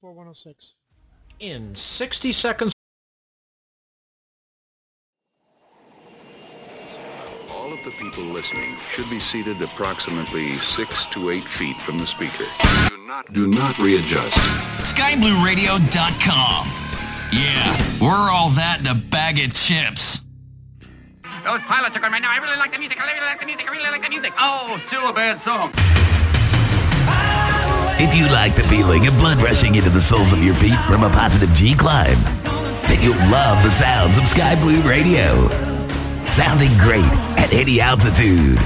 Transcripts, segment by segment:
4106. In 60 seconds. All of the people listening should be seated approximately six to eight feet from the speaker. Do not, do not readjust. SkyBlueRadio.com. Yeah, we're all that in a bag of chips. Those pilots are good right now. I really like the music. I really like the music. I really like the music. Oh, still a bad song. If you like the feeling of blood rushing into the soles of your feet from a positive G climb, then you'll love the sounds of Sky Blue Radio. Sounding great at any altitude.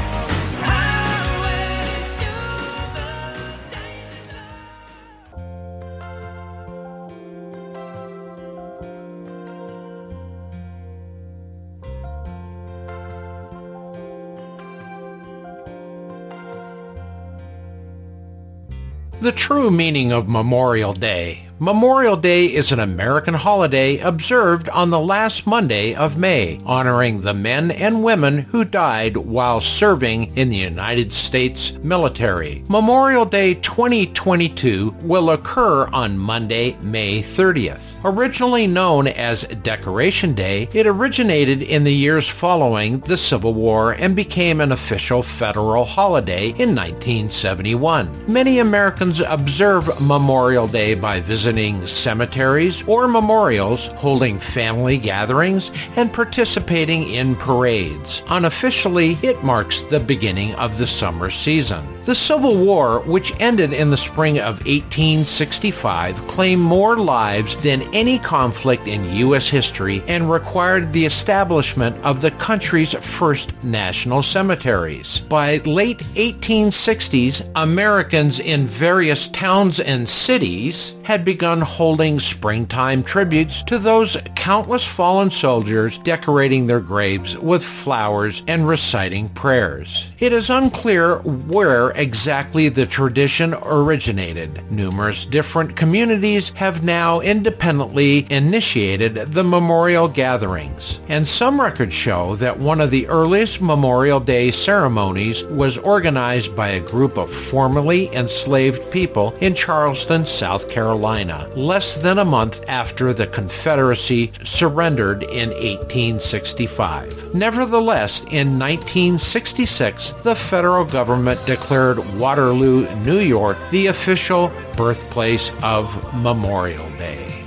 The true meaning of Memorial Day. Memorial Day is an American holiday observed on the last Monday of May, honoring the men and women who died while serving in the United States military. Memorial Day 2022 will occur on Monday, May 30th. Originally known as Decoration Day, it originated in the years following the Civil War and became an official federal holiday in 1971. Many Americans observe Memorial Day by visiting cemeteries or memorials, holding family gatherings, and participating in parades. Unofficially, it marks the beginning of the summer season. The Civil War, which ended in the spring of 1865, claimed more lives than any conflict in U.S. history and required the establishment of the country's first national cemeteries. By late 1860s, Americans in various towns and cities had begun holding springtime tributes to those countless fallen soldiers, decorating their graves with flowers and reciting prayers. It is unclear where exactly the tradition originated. Numerous different communities have now independently initiated the memorial gatherings, and some records show that one of the earliest Memorial Day ceremonies was organized by a group of formerly enslaved people in Charleston, South Carolina, less than a month after the Confederacy surrendered in 1865. Nevertheless, in 1966, the federal government declared Waterloo, New York, the official birthplace of Memorial Day.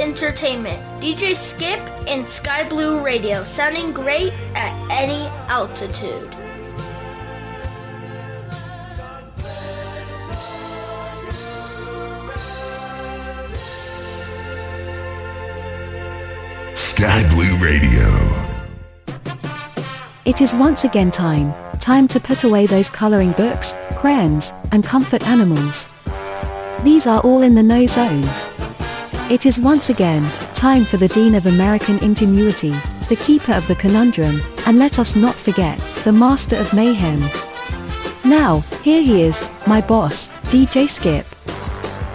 Entertainment. DJ Skip and Sky Blue Radio, sounding great at any altitude. Sky Blue Radio. It is once again time, time to put away those coloring books, crayons, and comfort animals. These are all in the no zone. It is once again, time for the Dean of American Ingenuity, the Keeper of the Conundrum, and let us not forget, the Master of Mayhem. Now, here he is, my boss, DJ Skip.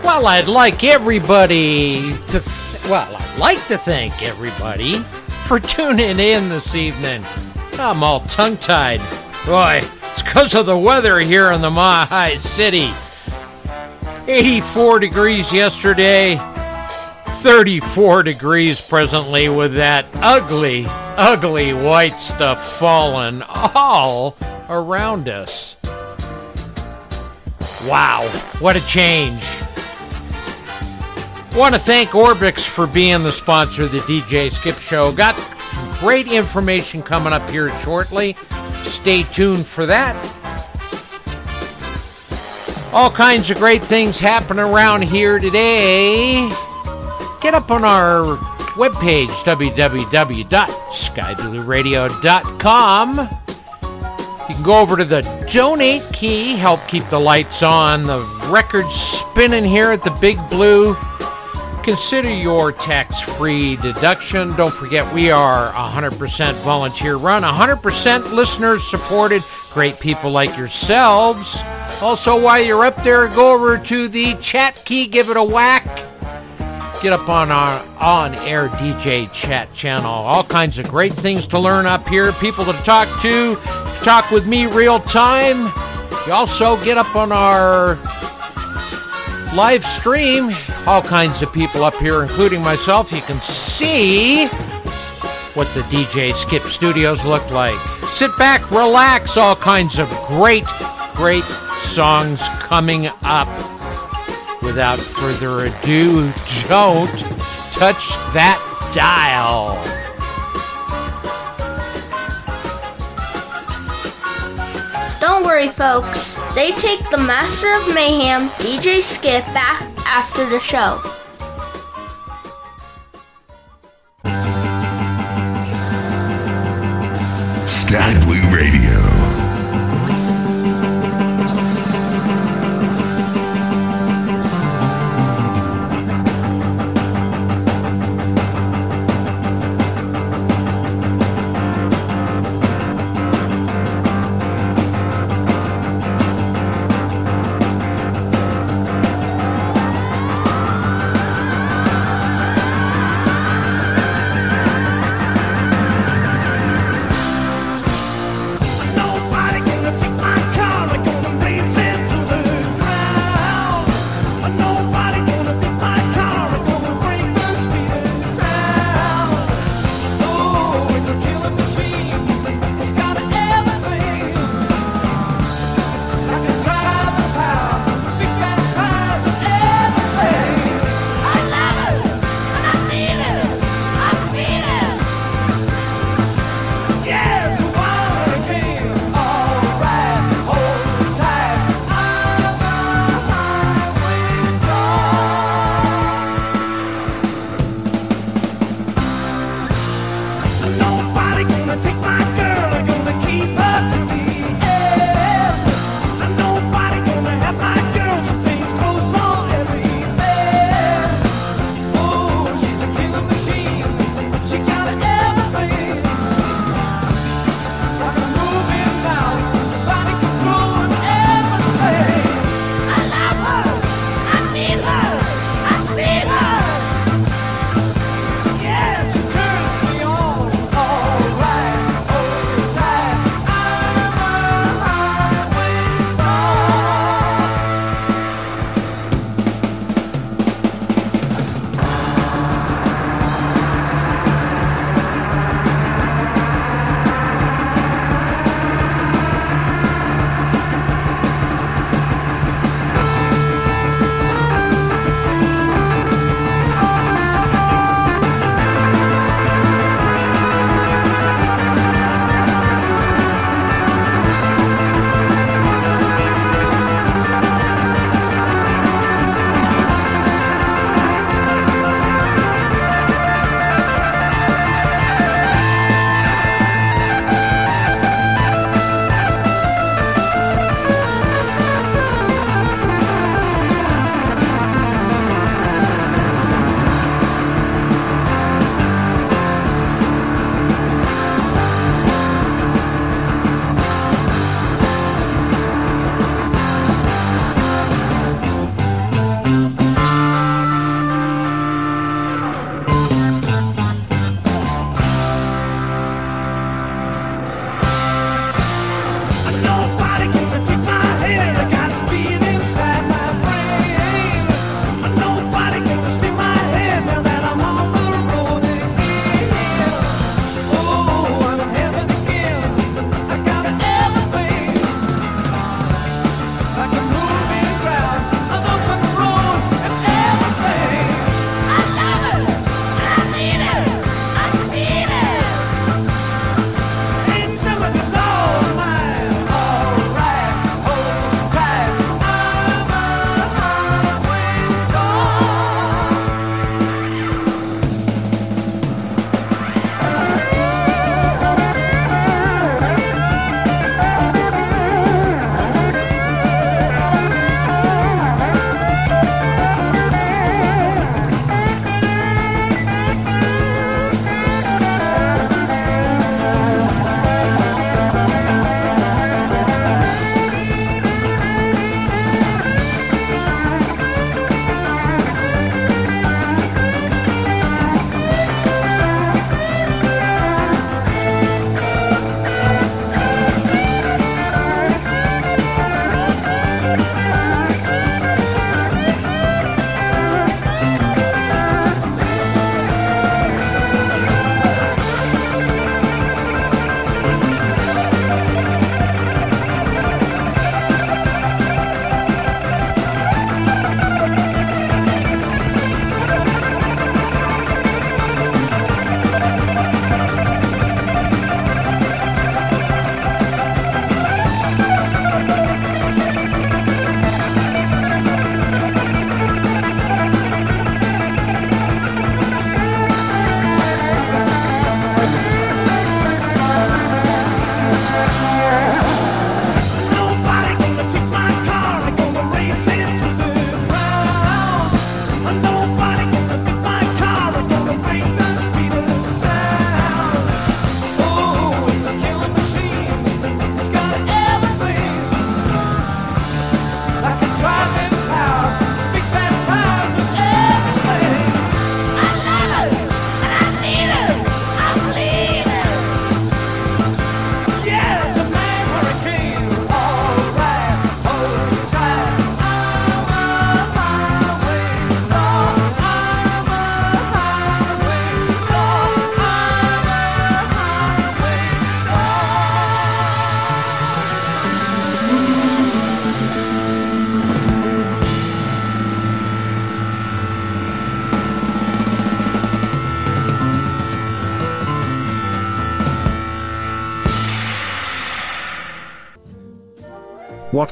Well, I'd like everybody to, well, I'd like to thank everybody for tuning in this evening. I'm all tongue-tied. Boy, it's because of the weather here in the Mile City. 84 degrees yesterday, 34 degrees presently with that ugly, ugly white stuff falling all around us. Wow, what a change. I Want to thank Orbix for being the sponsor of the DJ Skip Show. Got great information coming up here shortly. Stay tuned for that. All kinds of great things happen around here today. Get up on our webpage, www.skyblueradio.com. You can go over to the donate key, help keep the lights on, the record spinning here at the Big Blue. Consider your tax-free deduction. Don't forget we are 100% volunteer run, 100% listeners supported, great people like yourselves. Also, while you're up there, go over to the chat key, give it a whack. Get up on our on-air DJ chat channel. All kinds of great things to learn up here, people to talk to, talk with me real time. You also get up on our live stream. All kinds of people up here, including myself. You can see what the DJ Skip Studios look like. Sit back, relax. All kinds of great, great songs coming up. Without further ado, don't touch that dial. Don't worry, folks. They take the Master of Mayhem, DJ Skip, back after the show. Sky Blue Radio.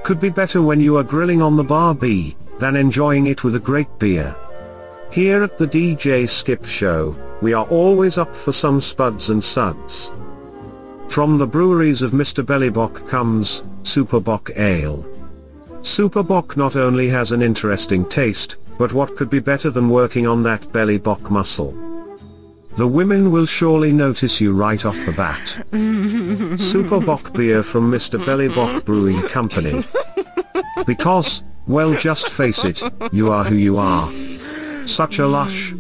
Could be better when you are grilling on the barbie, than enjoying it with a great beer? Here at the DJ Skip Show, we are always up for some spuds and suds. From the breweries of Mr. Bellybock comes, Superbock Ale. Superbock not only has an interesting taste, but what could be better than working on that belly bock muscle? The women will surely notice you right off the bat. Superbock beer from Mr. Bellybock Brewing Company. Because, well just face it, you are who you are. Such a lush,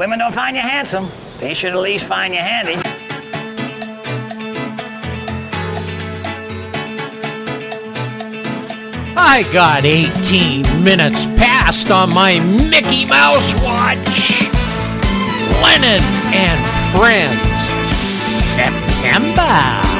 women don't find you handsome, they should at least find you handy. I got 18 minutes passed on my Mickey Mouse watch. Lennon and Friends, September.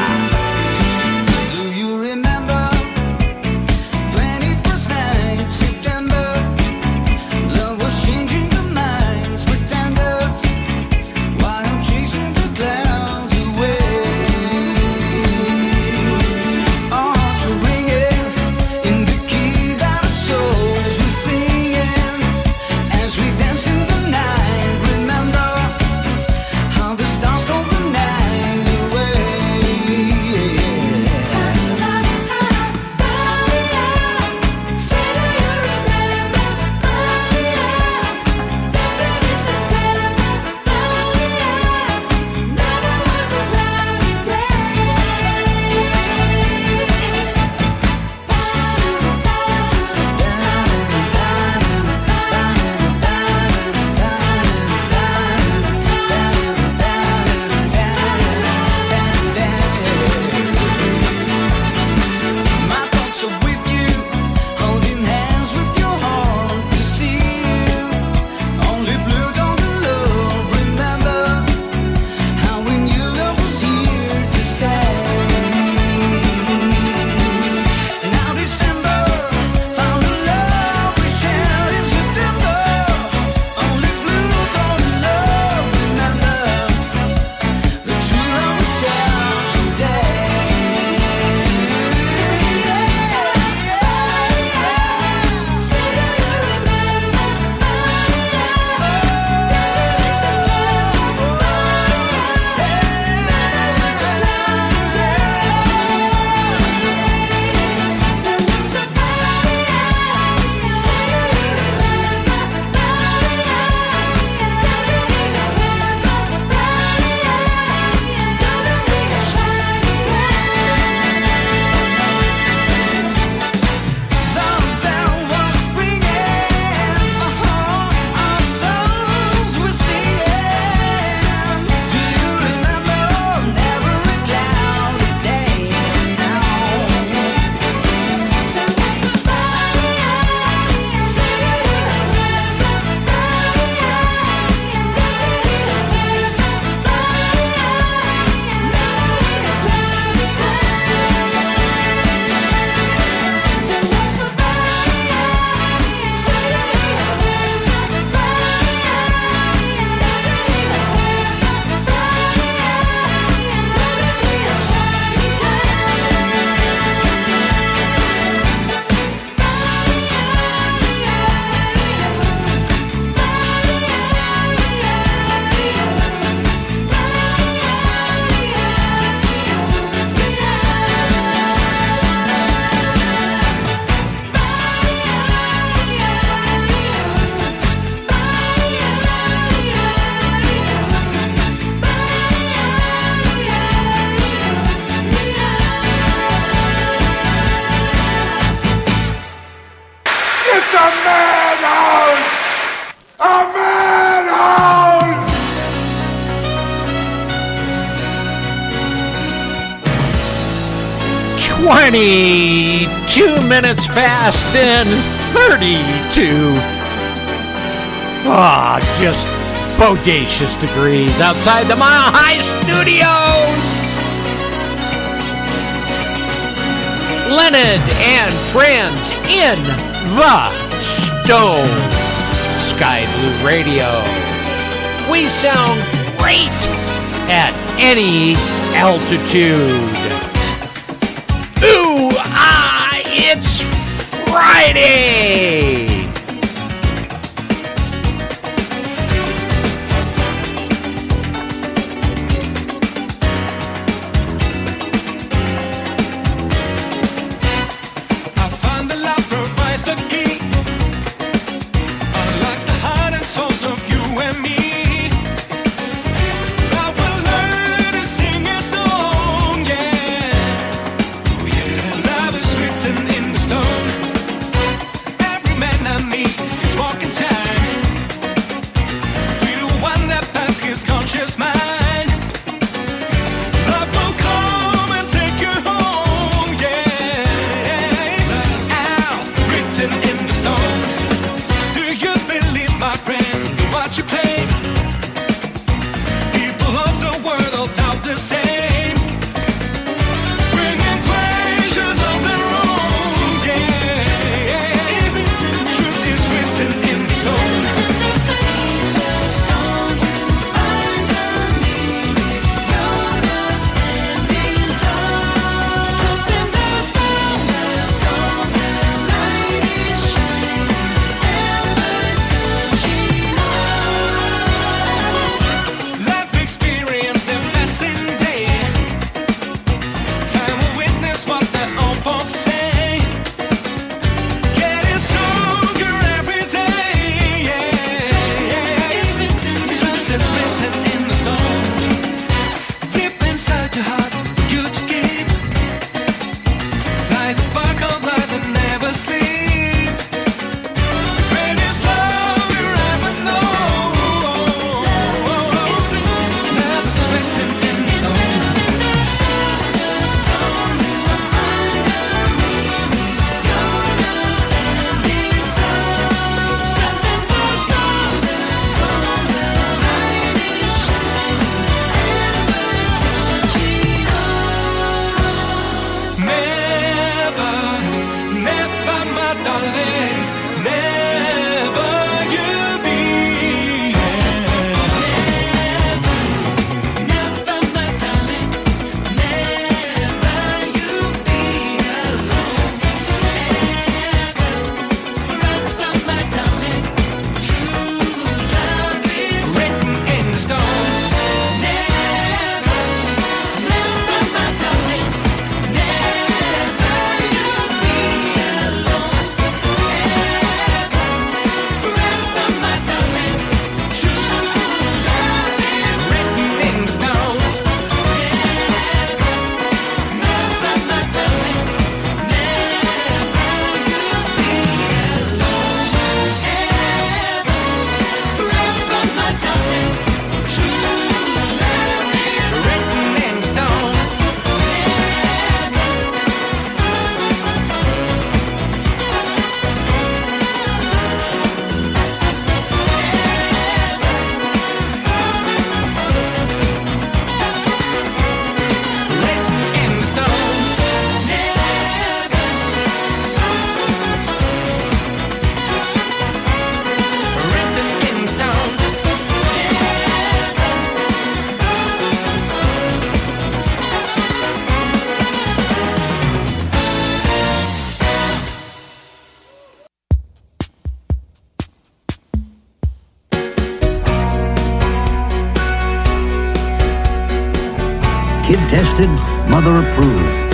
passed in 32. Ah, oh, just bodacious degrees outside the Mile High Studios. Lennon and friends in the stone. Sky Blue Radio. We sound great at any altitude. Ooh, ah, it's Friday! Tested, mother approved.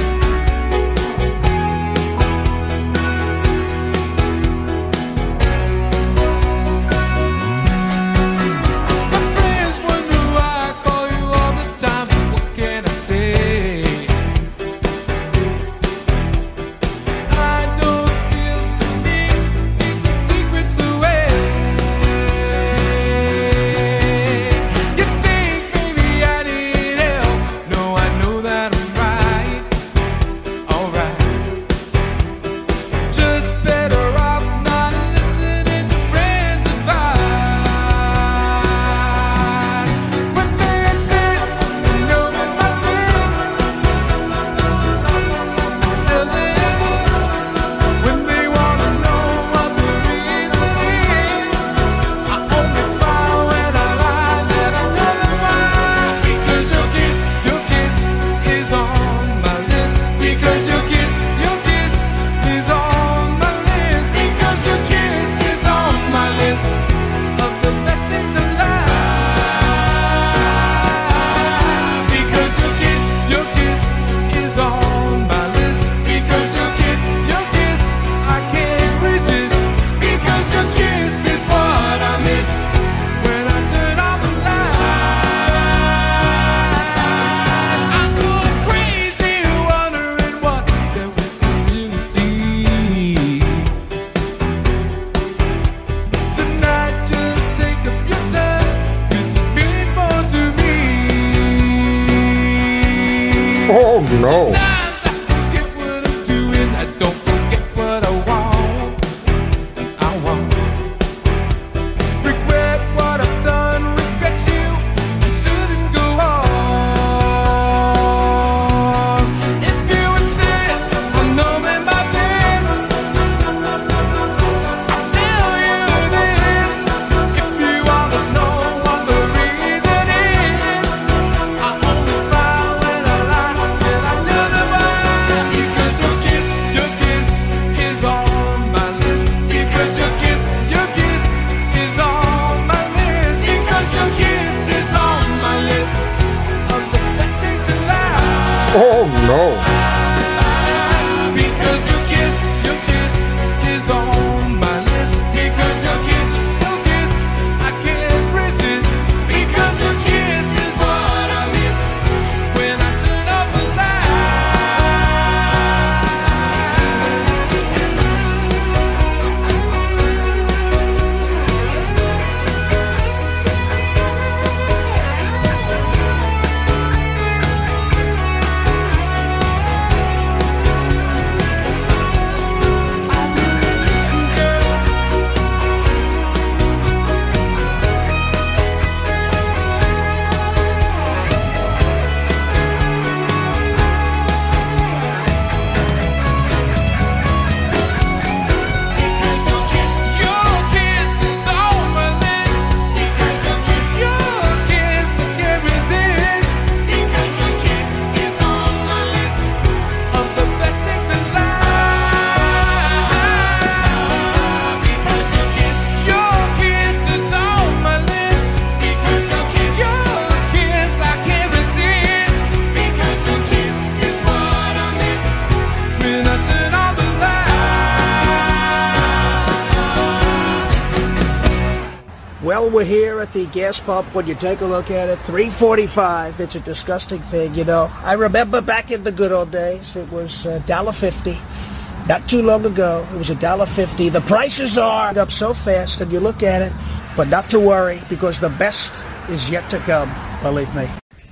Gas pump. When you take a look at it, 345. It's a disgusting thing, you know. I remember back in the good old days, it was uh, $1.50. Not too long ago, it was $1.50. The prices are up so fast, and you look at it, but not to worry, because the best is yet to come, believe me.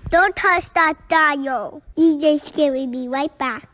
Don't touch that dial. DJ will be right back.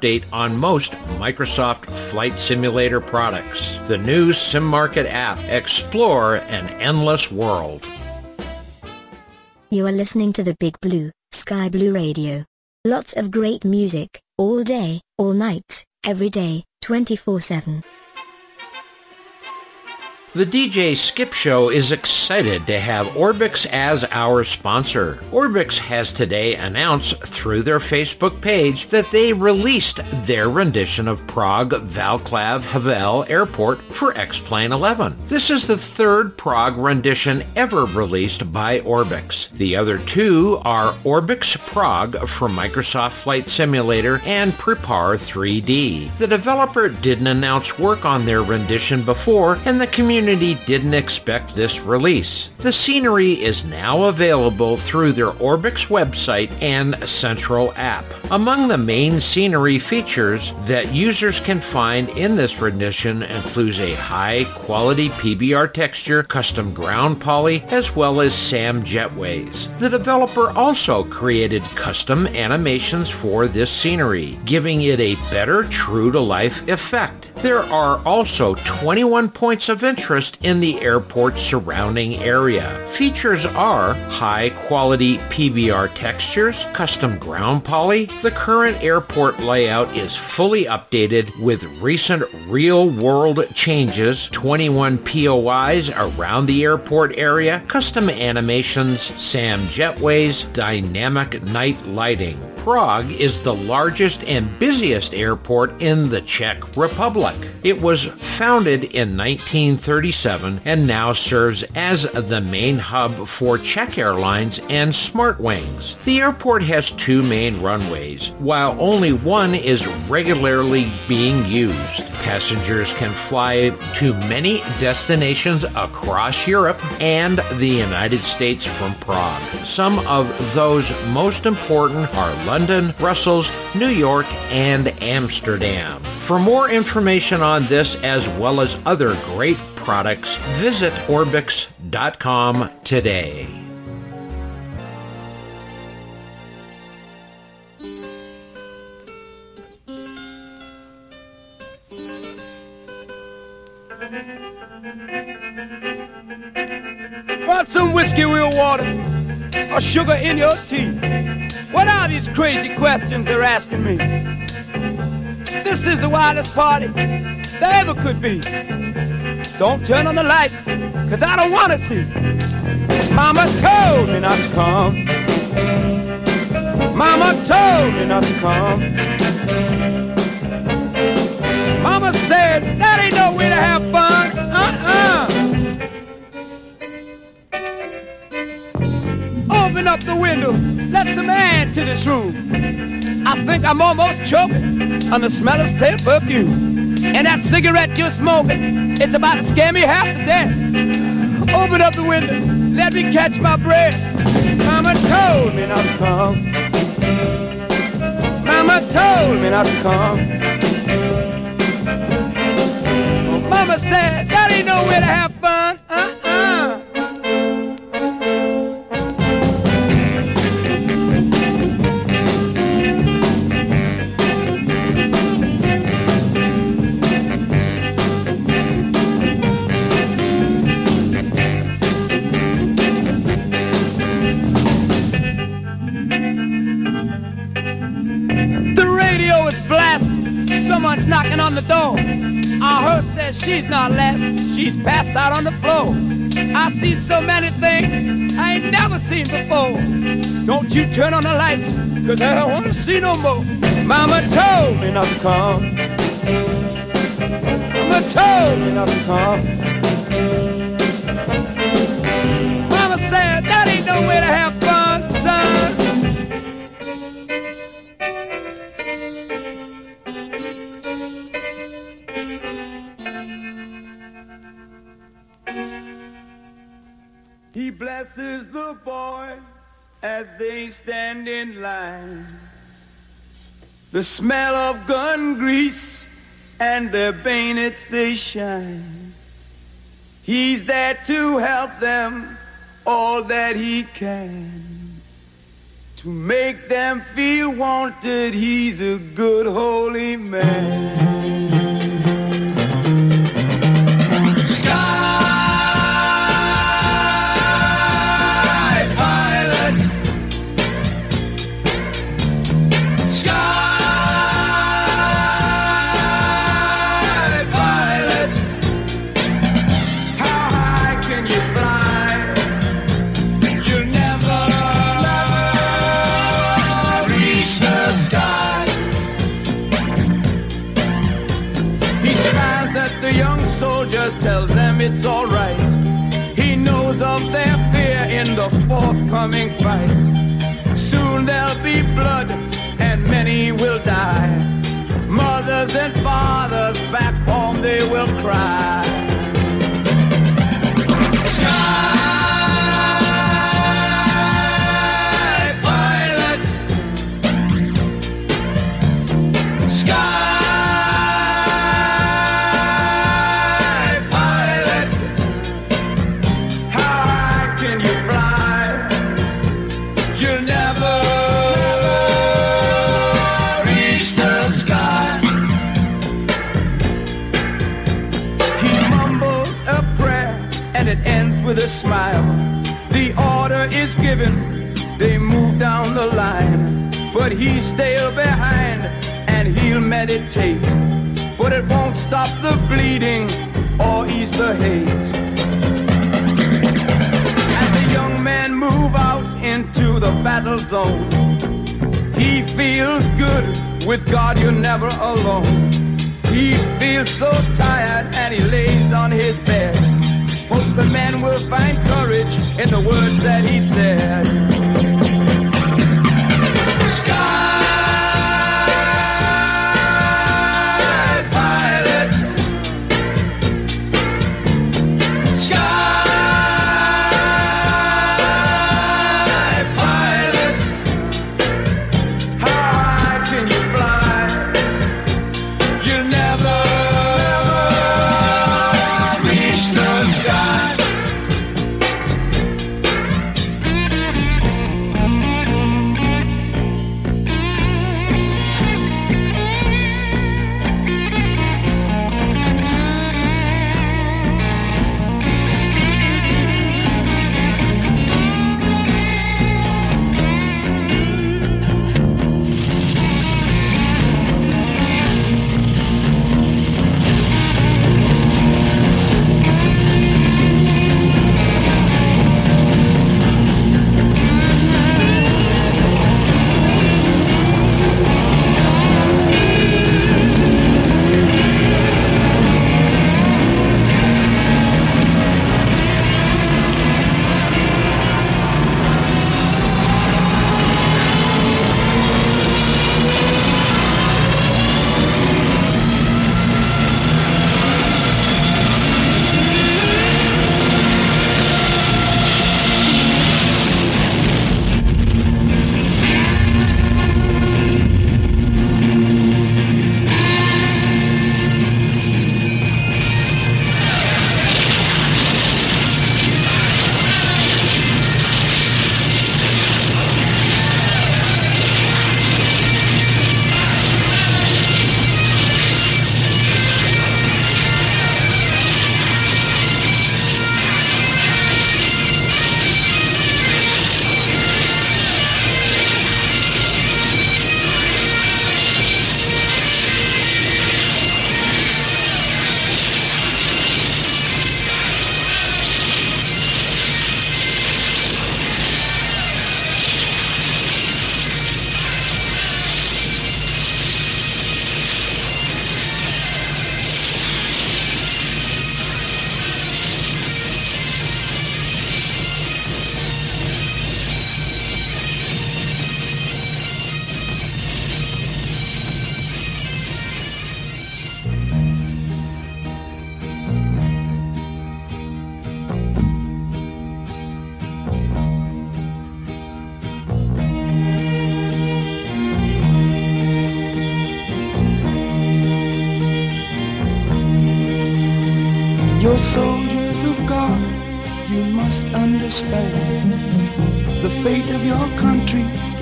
on most Microsoft Flight Simulator products. The new SimMarket app. Explore an endless world. You are listening to the Big Blue, Sky Blue Radio. Lots of great music, all day, all night, every day, 24-7. The DJ Skip Show is excited to have Orbix as our sponsor. Orbix has today announced through their Facebook page that they released their rendition of Prague Václav Havel Airport for X-Plane 11. This is the third Prague rendition ever released by Orbix. The other two are Orbix Prague for Microsoft Flight Simulator and Prepar 3D. The developer didn't announce work on their rendition before and the community didn't expect this release. The scenery is now available through their Orbix website and central app. Among the main scenery features that users can find in this rendition includes a high quality PBR texture, custom ground poly, as well as SAM jetways. The developer also created custom animations for this scenery, giving it a better true to life effect. There are also 21 points of interest in the airport's surrounding area. Features are high quality PBR textures, custom ground poly. The current airport layout is fully updated with recent real world changes, 21 POIs around the airport area, custom animations, SAM jetways, dynamic night lighting. Prague is the largest and busiest airport in the Czech Republic. It was founded in 1937 and now serves as the main hub for Czech Airlines and SmartWings. The airport has two main runways, while only one is regularly being used. Passengers can fly to many destinations across Europe and the United States from Prague. Some of those most important are London, Brussels, New York, and Amsterdam. For more information on this as well as other great products, visit Orbix.com today. Want some whiskey with water or sugar in your tea? What are these crazy questions they're asking me? This is the wildest party there ever could be. Don't turn on the lights, cause I don't wanna see. Mama told me not to come. Mama told me not to come. Mama said that ain't no way to have fun. Uh-uh. Open up the window, let some air into this room. I think I'm almost choking on the smell of stale perfume. And that cigarette you're smoking, it's about to scare me half to death. Open up the window, let me catch my breath. Mama told me not to come. Mama told me not to come. Oh, Mama said that ain't no way to have On the door. I heard that she's not last, She's passed out on the floor. I've seen so many things I ain't never seen before. Don't you turn on the lights, cause I don't wanna see no more. Mama told me not to come. Mama told me not to come. Mama said that ain't no way to have blesses the boys as they stand in line. The smell of gun grease and their bayonets they shine. He's there to help them all that he can. To make them feel wanted, he's a good holy man. Forthcoming fight. Soon there'll be blood and many will die. Mothers and fathers back home they will cry. He's still behind and he'll meditate. But it won't stop the bleeding or ease the hate. As the young men move out into the battle zone, he feels good. With God, you're never alone. He feels so tired and he lays on his bed. Hopes the men will find courage in the words that he said.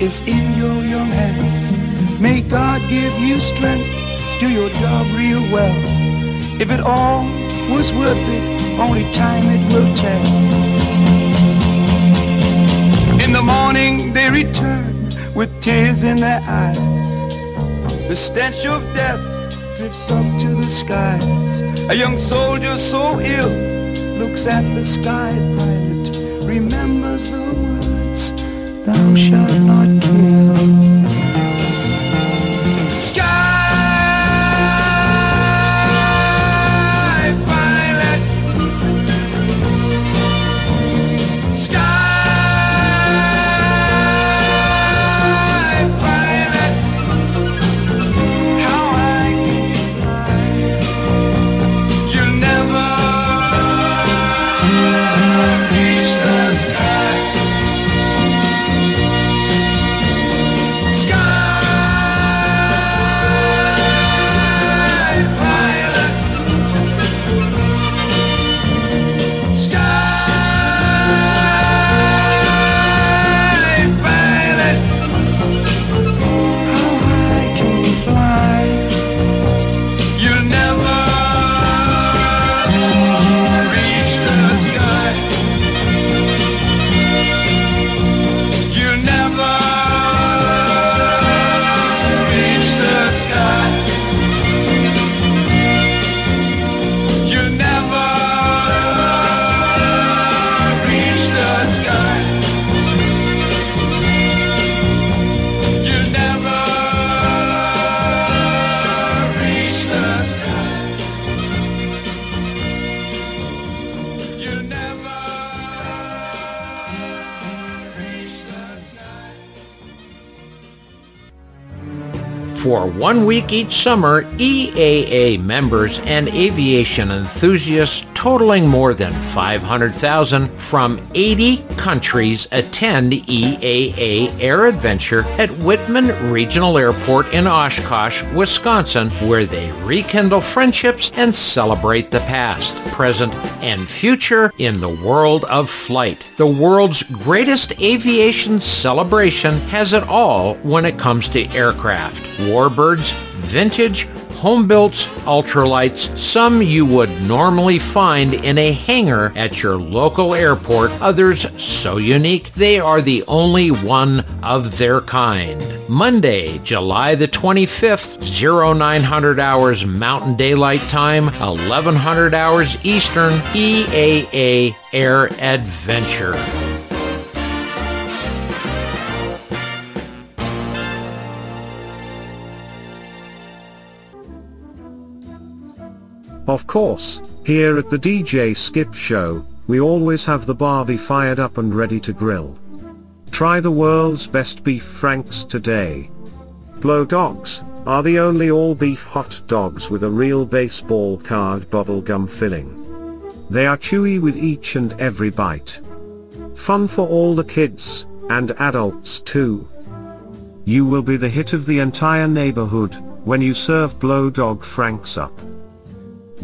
Is in your young hands. May God give you strength, do your job real well. If it all was worth it, only time it will tell. In the morning they return with tears in their eyes. The stench of death drifts up to the skies. A young soldier so ill looks at the sky pilot, remembers the words, thou shalt not kill. One week each summer, EAA members and aviation enthusiasts totaling more than 500,000 from 80 countries attend EAA AirVenture at Wittman Regional Airport in Oshkosh, Wisconsin, where they rekindle friendships and celebrate the past, present, and future in the world of flight. The world's greatest aviation celebration has it all when it comes to aircraft. Warbirds, vintage, home-built ultralights, some you would normally find in a hangar at your local airport, others so unique they are the only one of their kind. Monday, July the 25th, 0900 hours Mountain Daylight Time, 1100 hours Eastern, EAA Air Adventure. Of course, here at the DJ Skip Show, we always have the Barbie fired up and ready to grill. Try the world's best beef franks today. Blow dogs are the only all beef hot dogs with a real baseball card bubblegum filling. They are chewy with each and every bite. Fun for all the kids, and adults too. You will be the hit of the entire neighborhood, when you serve Blow Dog Franks up.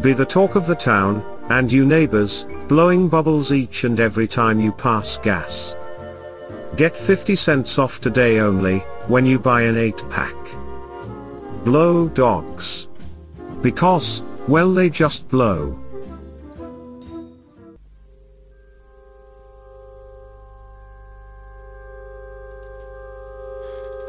Be the talk of the town, and you neighbors, blowing bubbles each and every time you pass gas. Get 50 cents off today only, when you buy an 8 pack. Blow dogs. Because, well they just blow.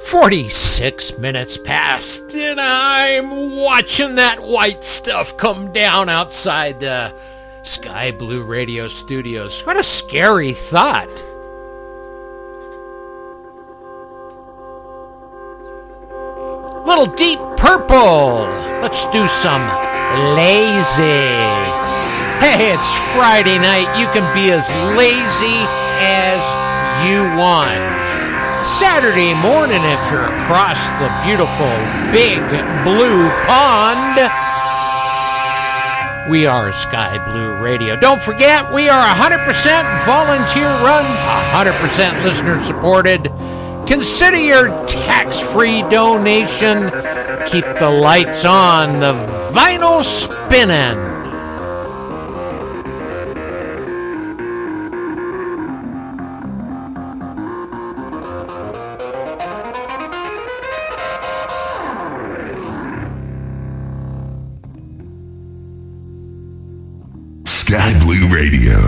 46 minutes past and I'm watching that white stuff come down outside the Sky Blue Radio Studios. What a scary thought. Little deep purple. Let's do some lazy. Hey, it's Friday night. You can be as lazy as you want. Saturday morning if you're across the beautiful big blue pond. We are Sky Blue Radio. Don't forget, we are 100% volunteer run, 100% listener supported. Consider your tax-free donation. Keep the lights on, the vinyl spinning. Radio.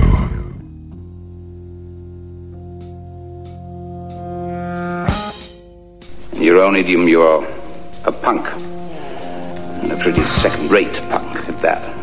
Your own idiom, you're a punk. And a pretty second-rate punk at that.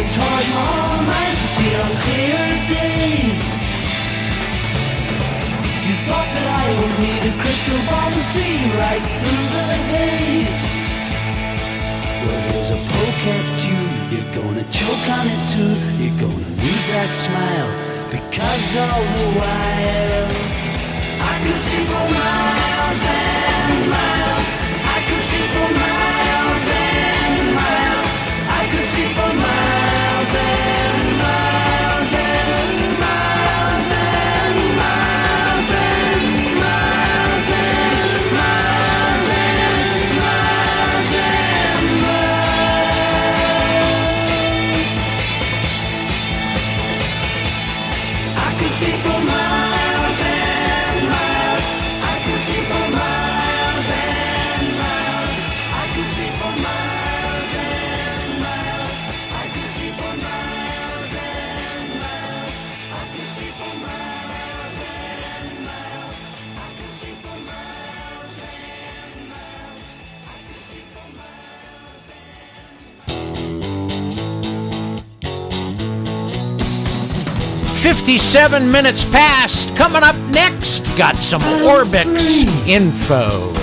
the toil all night to see on clear days. You thought that I would need a crystal ball to see right through the haze. Well, there's a poke at you. You're gonna choke on it too. You're gonna lose that smile because all the while I could see for miles and miles. 57 minutes past. Coming up next, got some Orbix info.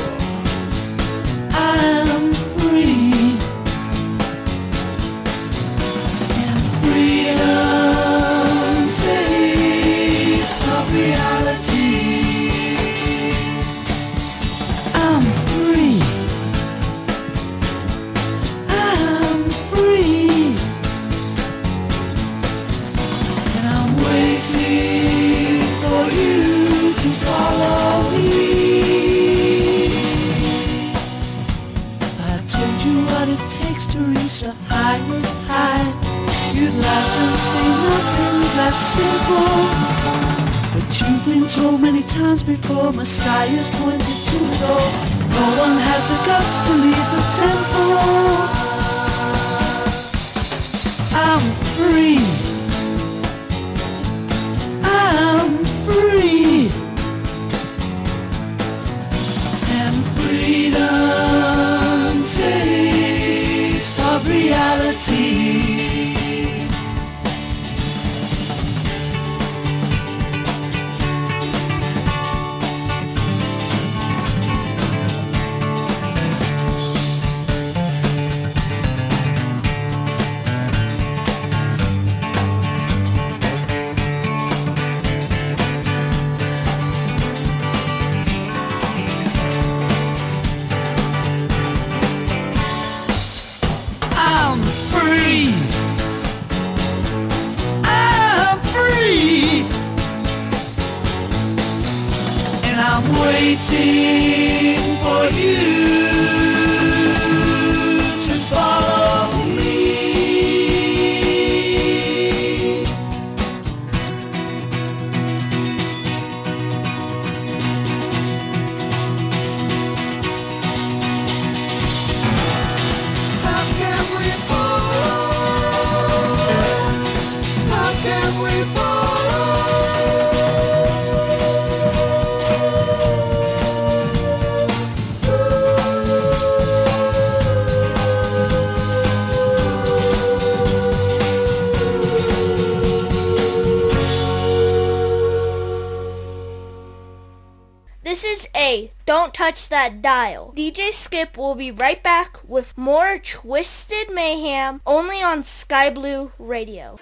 Don't touch that dial. DJ Skip will be right back with more Twisted Mayhem only on Sky Blue Radio.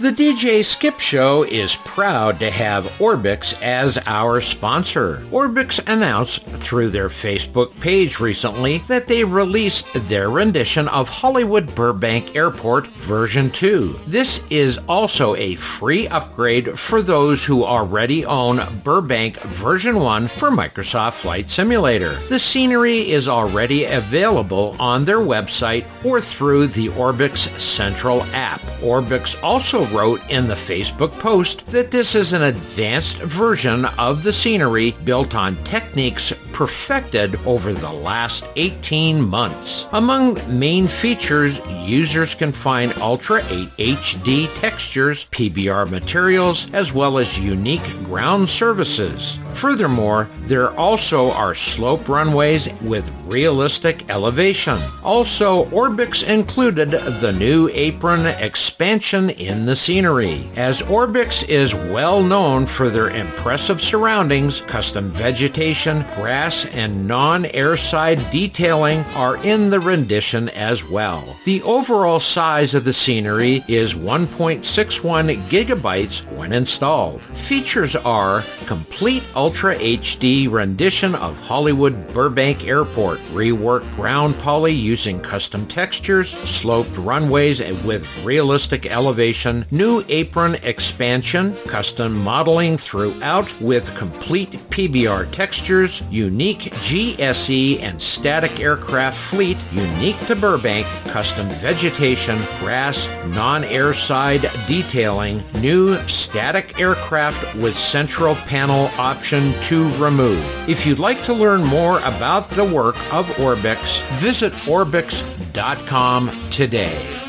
The DJ Skip Show is proud to have Orbx as our sponsor. Orbx announced through their Facebook page recently that they released their rendition of Hollywood Burbank Airport version 2. This is also a free upgrade for those who already own Burbank version 1 for Microsoft Flight Simulator. The scenery is already available on their website or through the Orbx Central app. Orbx also wrote in the Facebook post that this is an advanced version of the scenery built on techniques perfected over the last 18 months. Among main features, users can find Ultra 8 HD textures, PBR materials, as well as unique ground services. Furthermore, there also are slope runways with realistic elevation. Also, Orbx included the new apron expansion in the scenery. As Orbx is well known for their impressive surroundings, custom vegetation, grass, and non-airside detailing are in the rendition as well. The overall size of the scenery is 1.61 gigabytes when installed. Features are complete Ultra HD rendition of Hollywood Burbank Airport, reworked ground poly using custom textures, sloped runways with realistic elevation, new apron expansion, custom modeling throughout with complete PBR textures, unique GSE and static aircraft fleet unique to Burbank, custom vegetation, grass, non-airside detailing, new static aircraft with central panel option to remove. If you'd like to learn more about the work of Orbx, visit orbix.com today.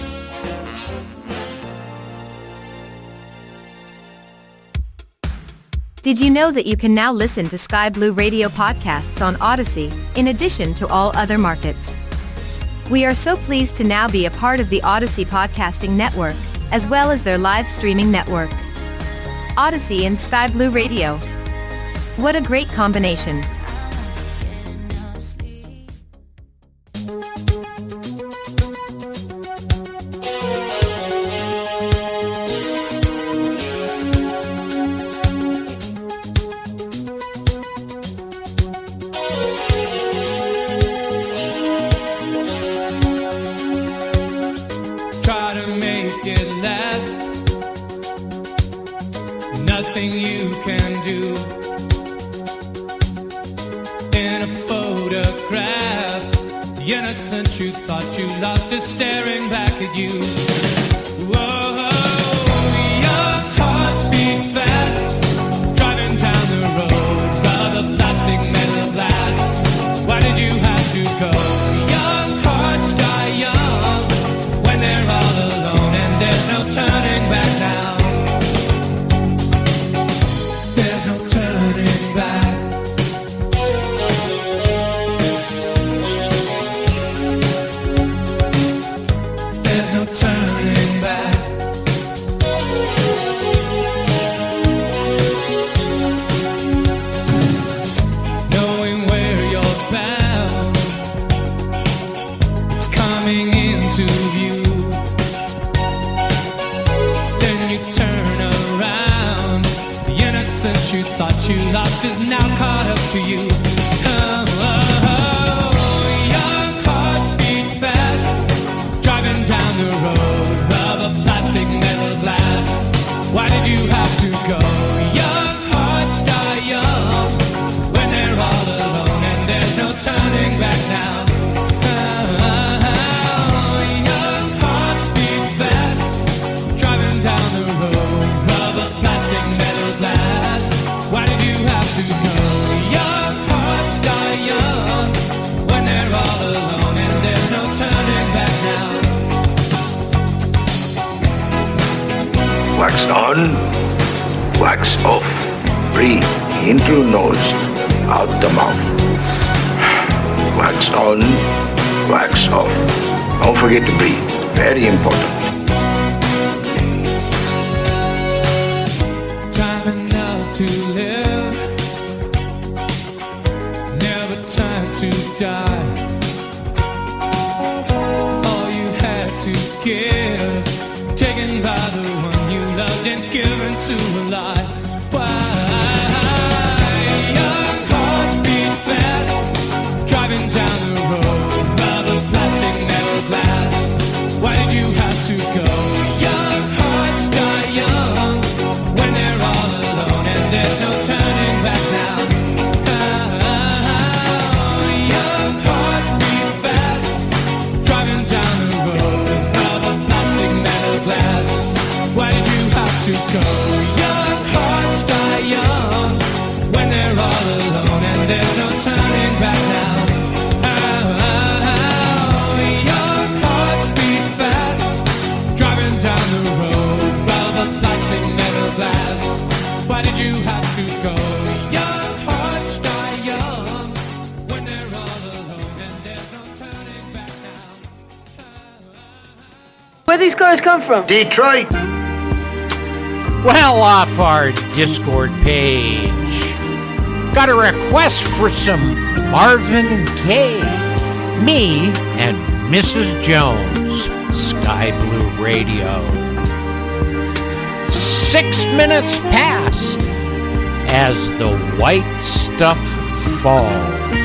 Did you know that you can now listen to Sky Blue Radio podcasts on Odyssey, in addition to all other markets? We are so pleased to now be a part of the Odyssey Podcasting Network, as well as their live streaming network. Odyssey and Sky Blue Radio. What a great combination! Detroit. Well, off our Discord page. Got a request for some Marvin Gaye. Me and Mrs. Jones, Sky Blue Radio. Six minutes past as the white stuff falls.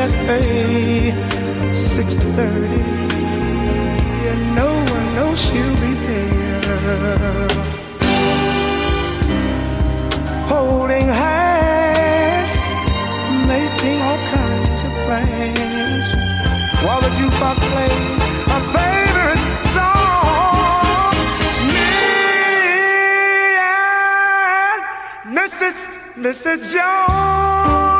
cafe, 6:30, and no one knows she'll be there. Holding hands, making all kinds of plans, while the jukebox plays a favorite song. Me and Mrs. Mrs. Jones,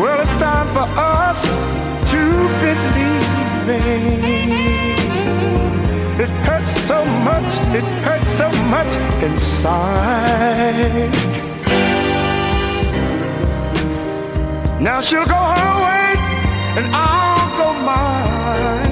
Well, it's time for us to believe it. It hurts so much, it hurts so much inside. Now she'll go her way, and I'll go mine.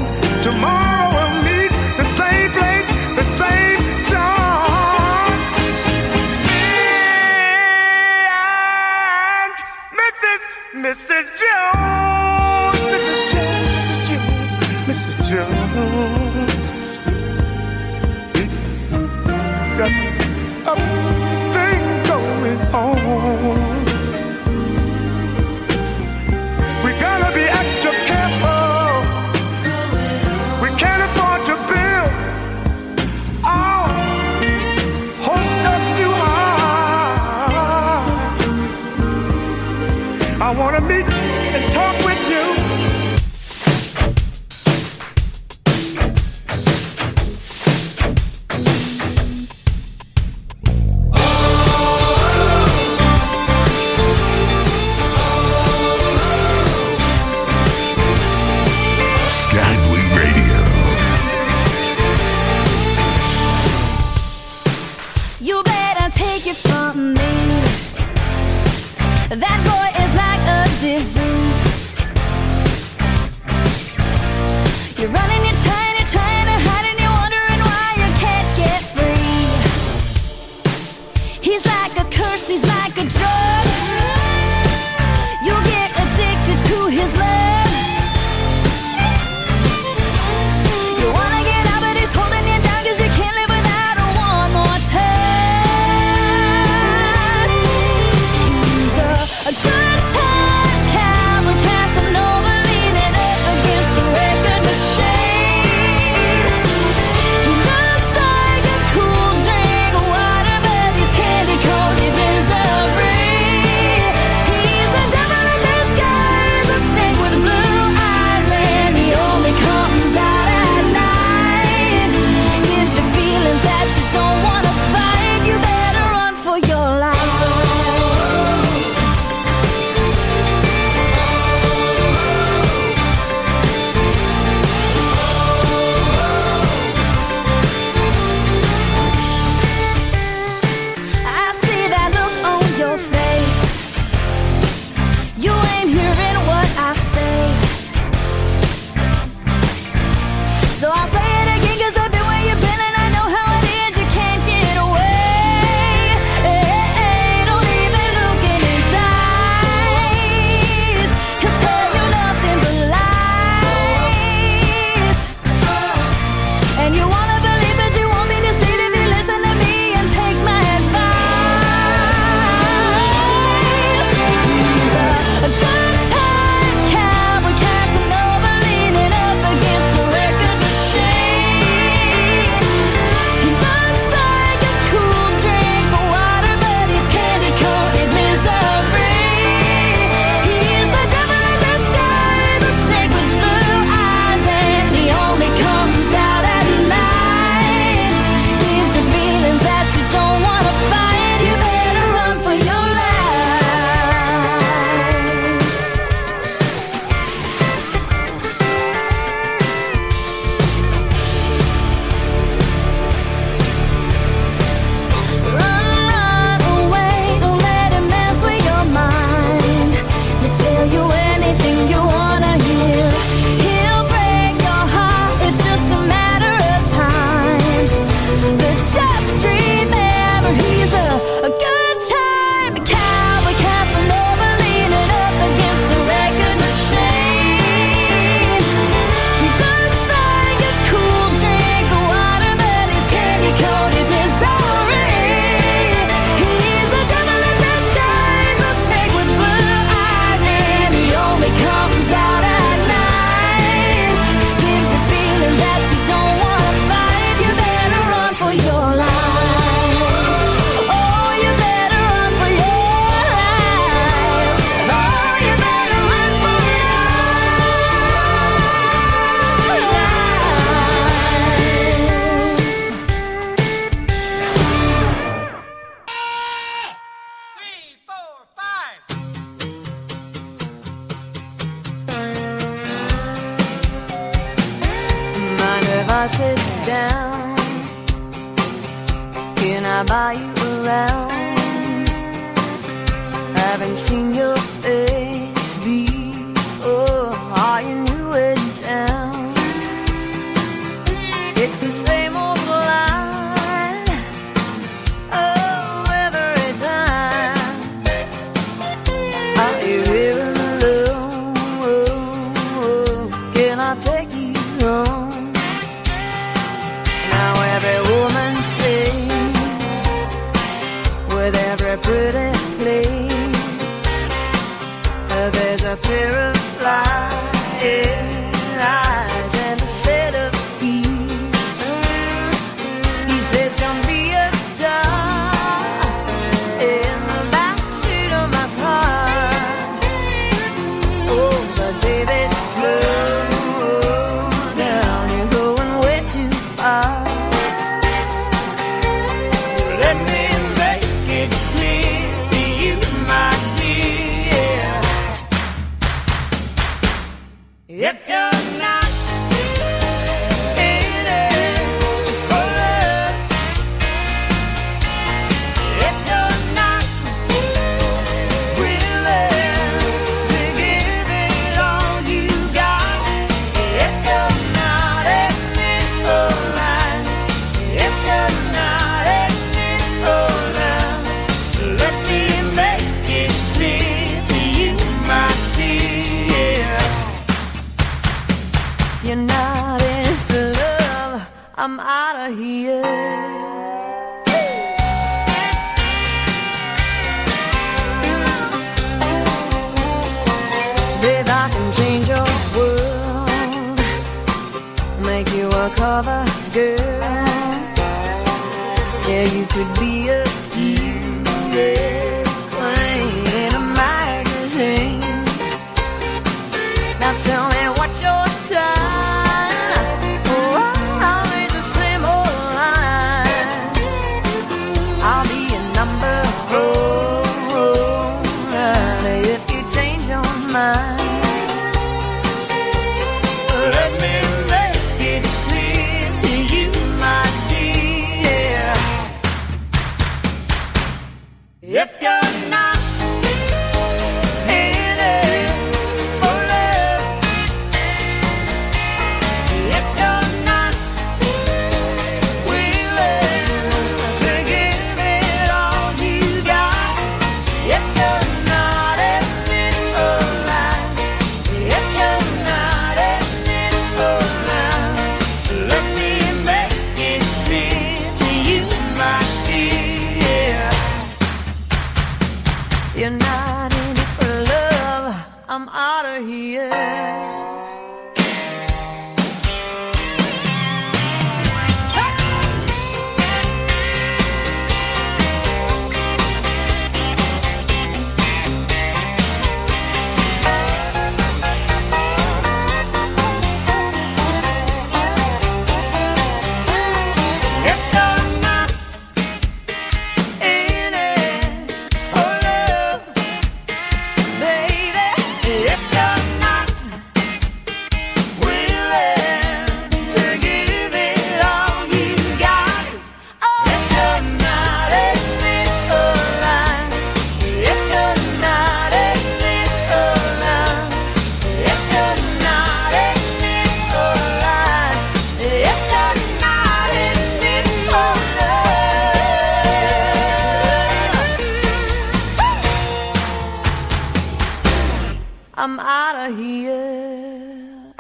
I'm out of here.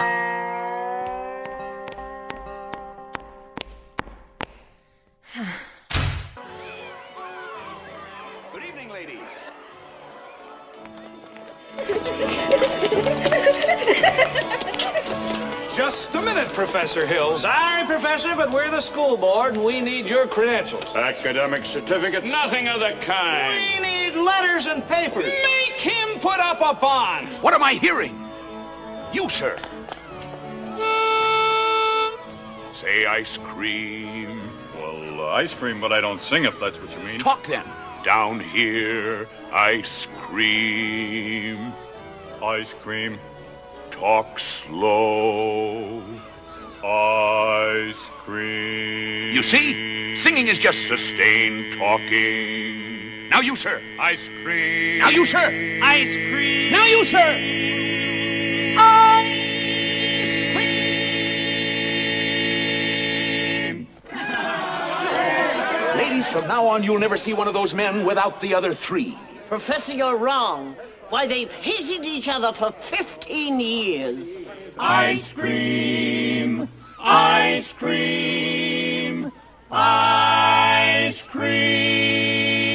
Good evening, ladies. Just a minute, Professor Hill. Sorry, Professor, but we're the school board and we need your credentials. Academic certificates? Nothing of the kind letters and papers. Make him put up a bond. What am I hearing? You, sir. Say ice cream. Well, uh, ice cream, but I don't sing if that's what you mean. Talk then. Down here, ice cream. Ice cream. Talk slow. Ice cream. You see? Singing is just sustained talking. Now you, sir. Ice cream. Now you, sir. Ice cream. Now you, sir. Ice cream. Ladies, from now on, you'll never see one of those men without the other three. Professor, you're wrong. Why, they've hated each other for 15 years. Ice cream. Ice cream. Ice cream.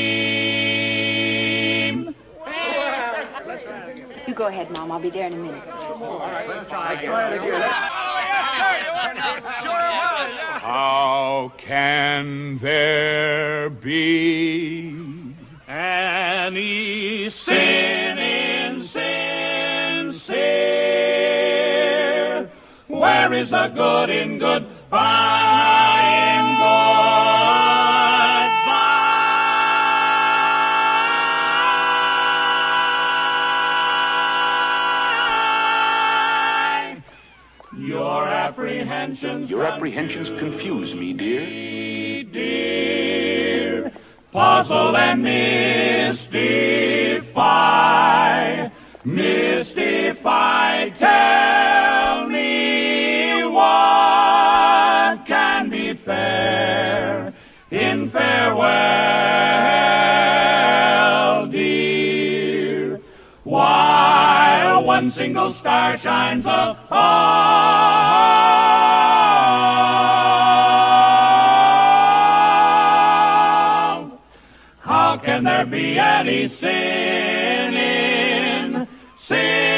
You go ahead, Mom. I'll be there in a minute. How can there be any sin in insincere? Where is the good in good by apprehensions. Your apprehensions confuse me, dear. dear, puzzle and mystify, mystify. Tell me what can be fair in farewell, one single star shines above. How can there be any sin in sincere?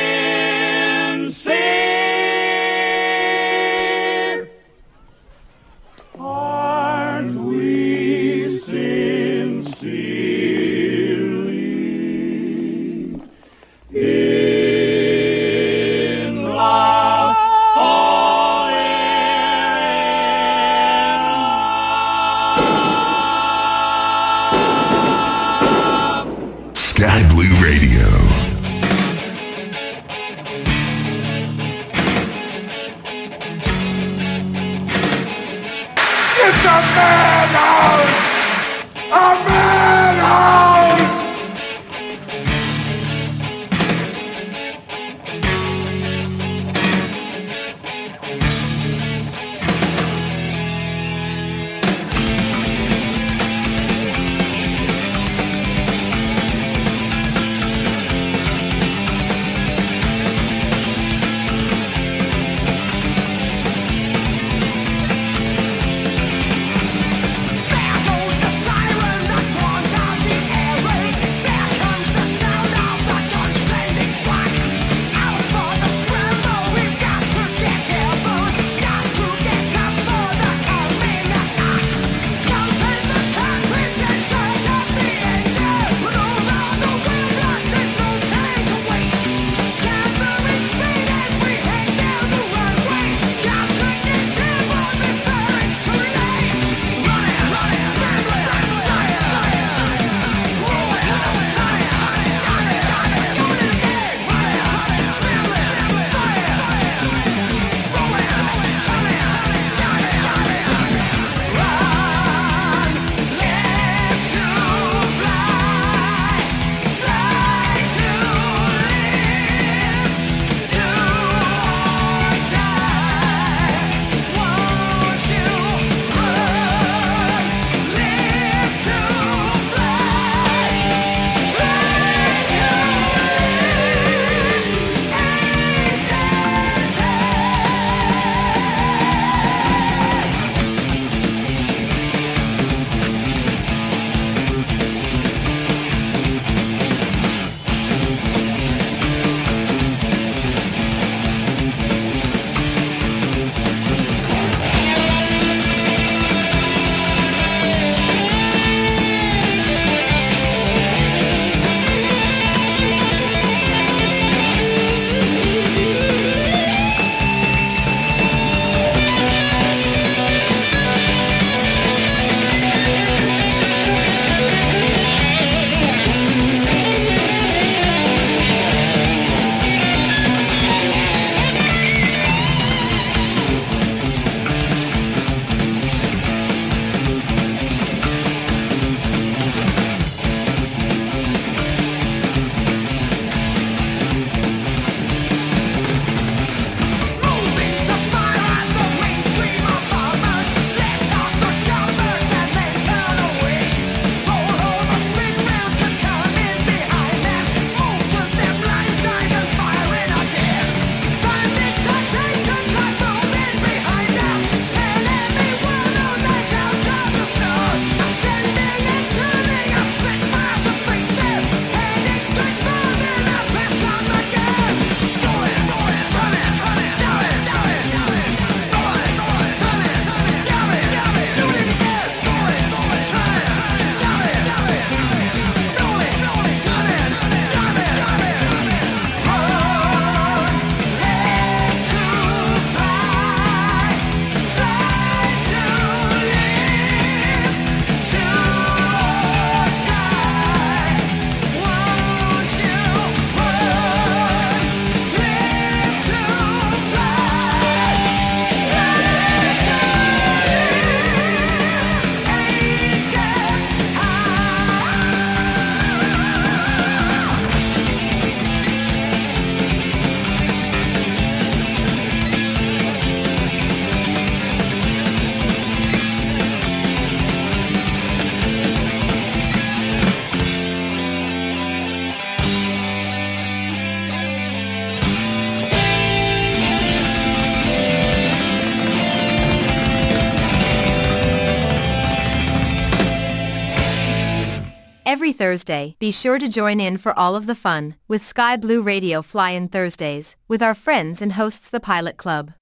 Thursday, be sure to join in for all of the fun with Sky Blue Radio Fly-In Thursdays with our friends and hosts the Pilot Club.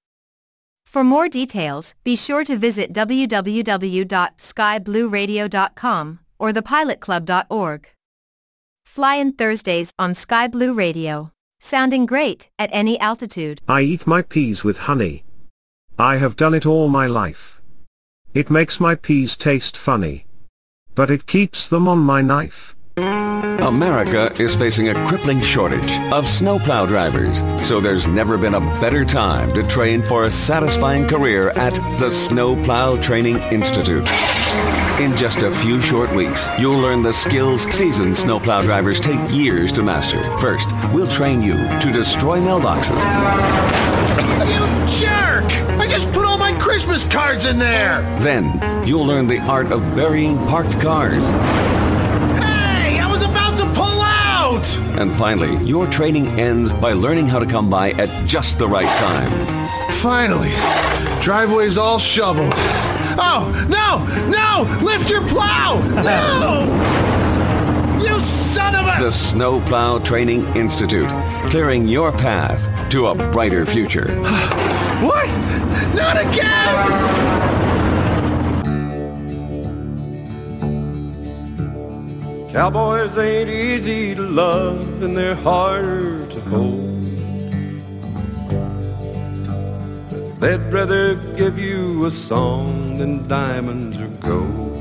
For more details, be sure to visit www.skyblueradio.com or thepilotclub.org. Fly-In Thursdays on Sky Blue Radio. Sounding great at any altitude. I eat my peas with honey. I have done it all my life. It makes my peas taste funny. But it keeps them on my knife. America is facing a crippling shortage of snowplow drivers, so there's never been a better time to train for a satisfying career at the Snowplow Training Institute. In just a few short weeks, you'll learn the skills seasoned snowplow drivers take years to master. First, we'll train you to destroy mailboxes. You jerk! I just put all my Christmas cards in there! Then, you'll learn the art of burying parked cars. Hey, I was about to pull out! And finally, your training ends by learning how to come by at just the right time. Finally, driveway's all shoveled. Oh, no! No! Lift your plow! No! You son of a... The Snowplow Training Institute, clearing your path to a brighter future. What? Not again! Cowboys ain't easy to love and they're harder to hold. They'd rather give you a song than diamonds or gold.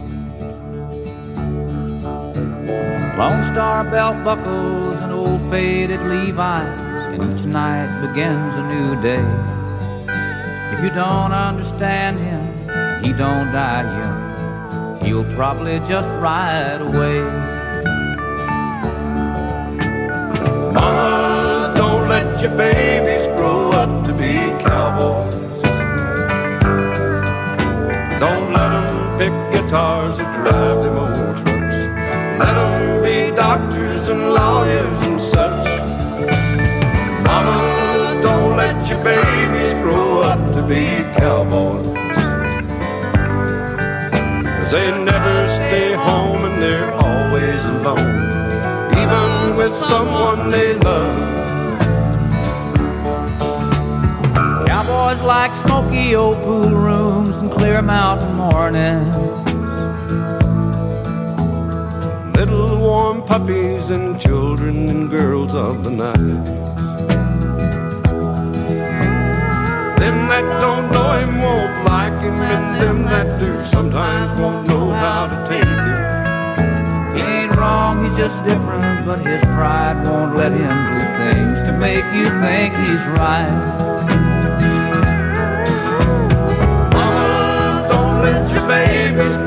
Lone Star belt buckles and old faded Levi's, and each night begins a new day. If you don't understand him, he don't die young. He'll probably just ride away. Mamas, don't let your babies grow up to be cowboys. Don't let them pick guitars or drive them old trucks. Let them be doctors and lawyers and such. Mamas, don't let your babies to be cowboys. Cause they never stay home and they're always alone. Even with someone they love. Cowboys like smoky old pool rooms and clear mountain mornings. Little warm puppies and children and girls of the night. Them that don't know him won't like him, and them that do sometimes won't know how to take him. He ain't wrong, he's just different, but his pride won't let him do things to make you think he's right. Mama, don't let your babies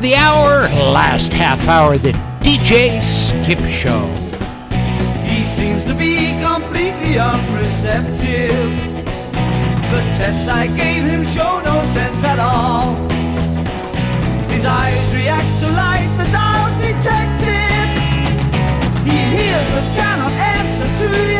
of the hour, last half hour, the DJ Skip Show. He seems to be completely unreceptive. The tests I gave him show no sense at all. His eyes react to light, the dial's detected. He hears but cannot answer to your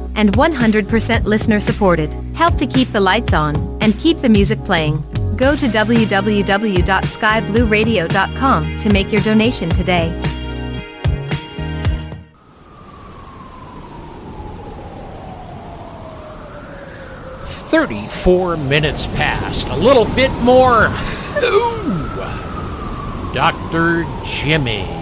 and 100% listener supported. Help to keep the lights on and keep the music playing. Go to www.skyblueradio.com to make your donation today. Thirty-four minutes passed. A little bit more. Ooh. Dr. Jimmy.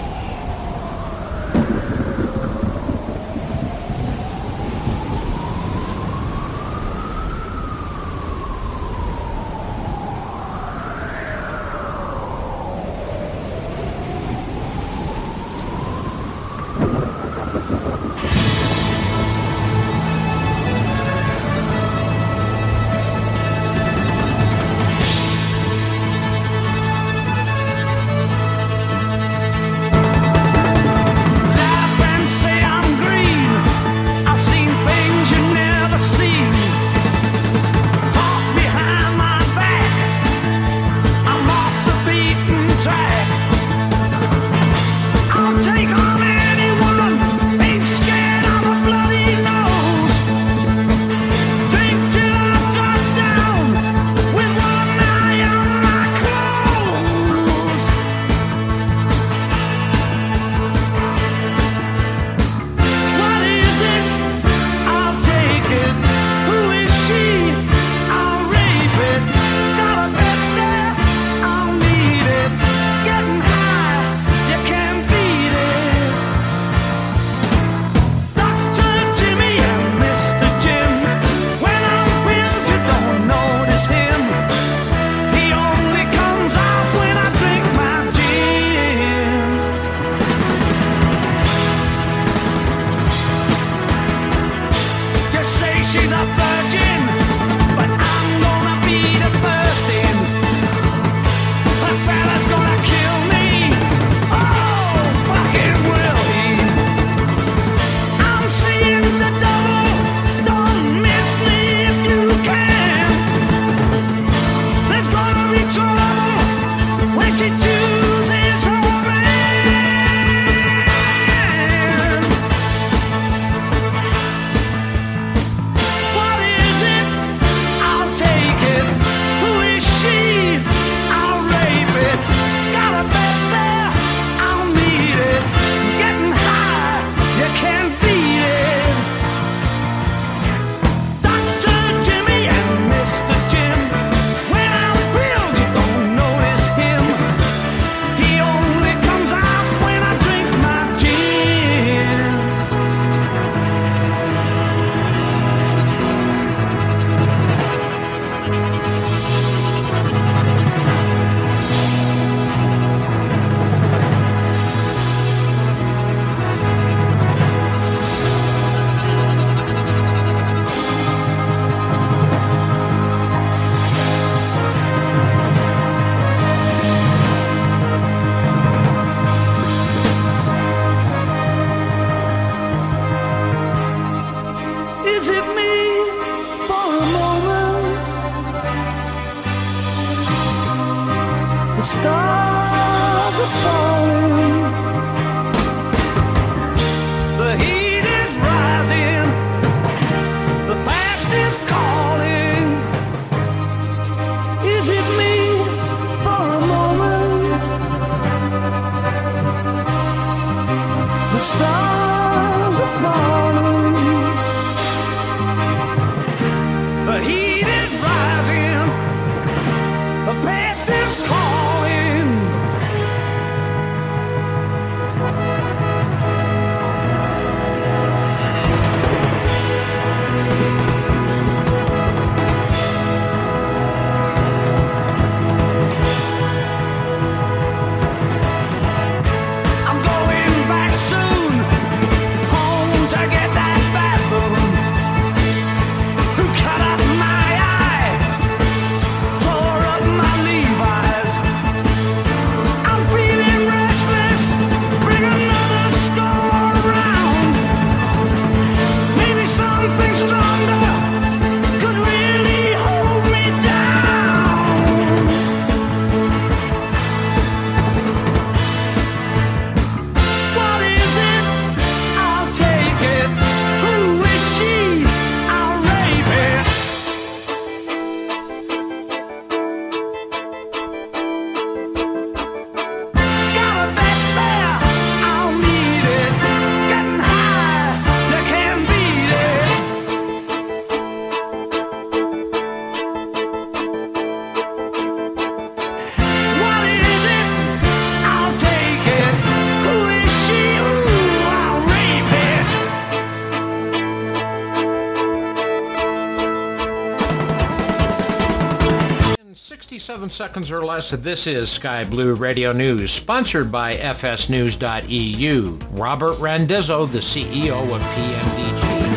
7 seconds or less. This is Sky Blue Radio News, sponsored by FSNews.eu. Robert Randazzo, the CEO of PMDG.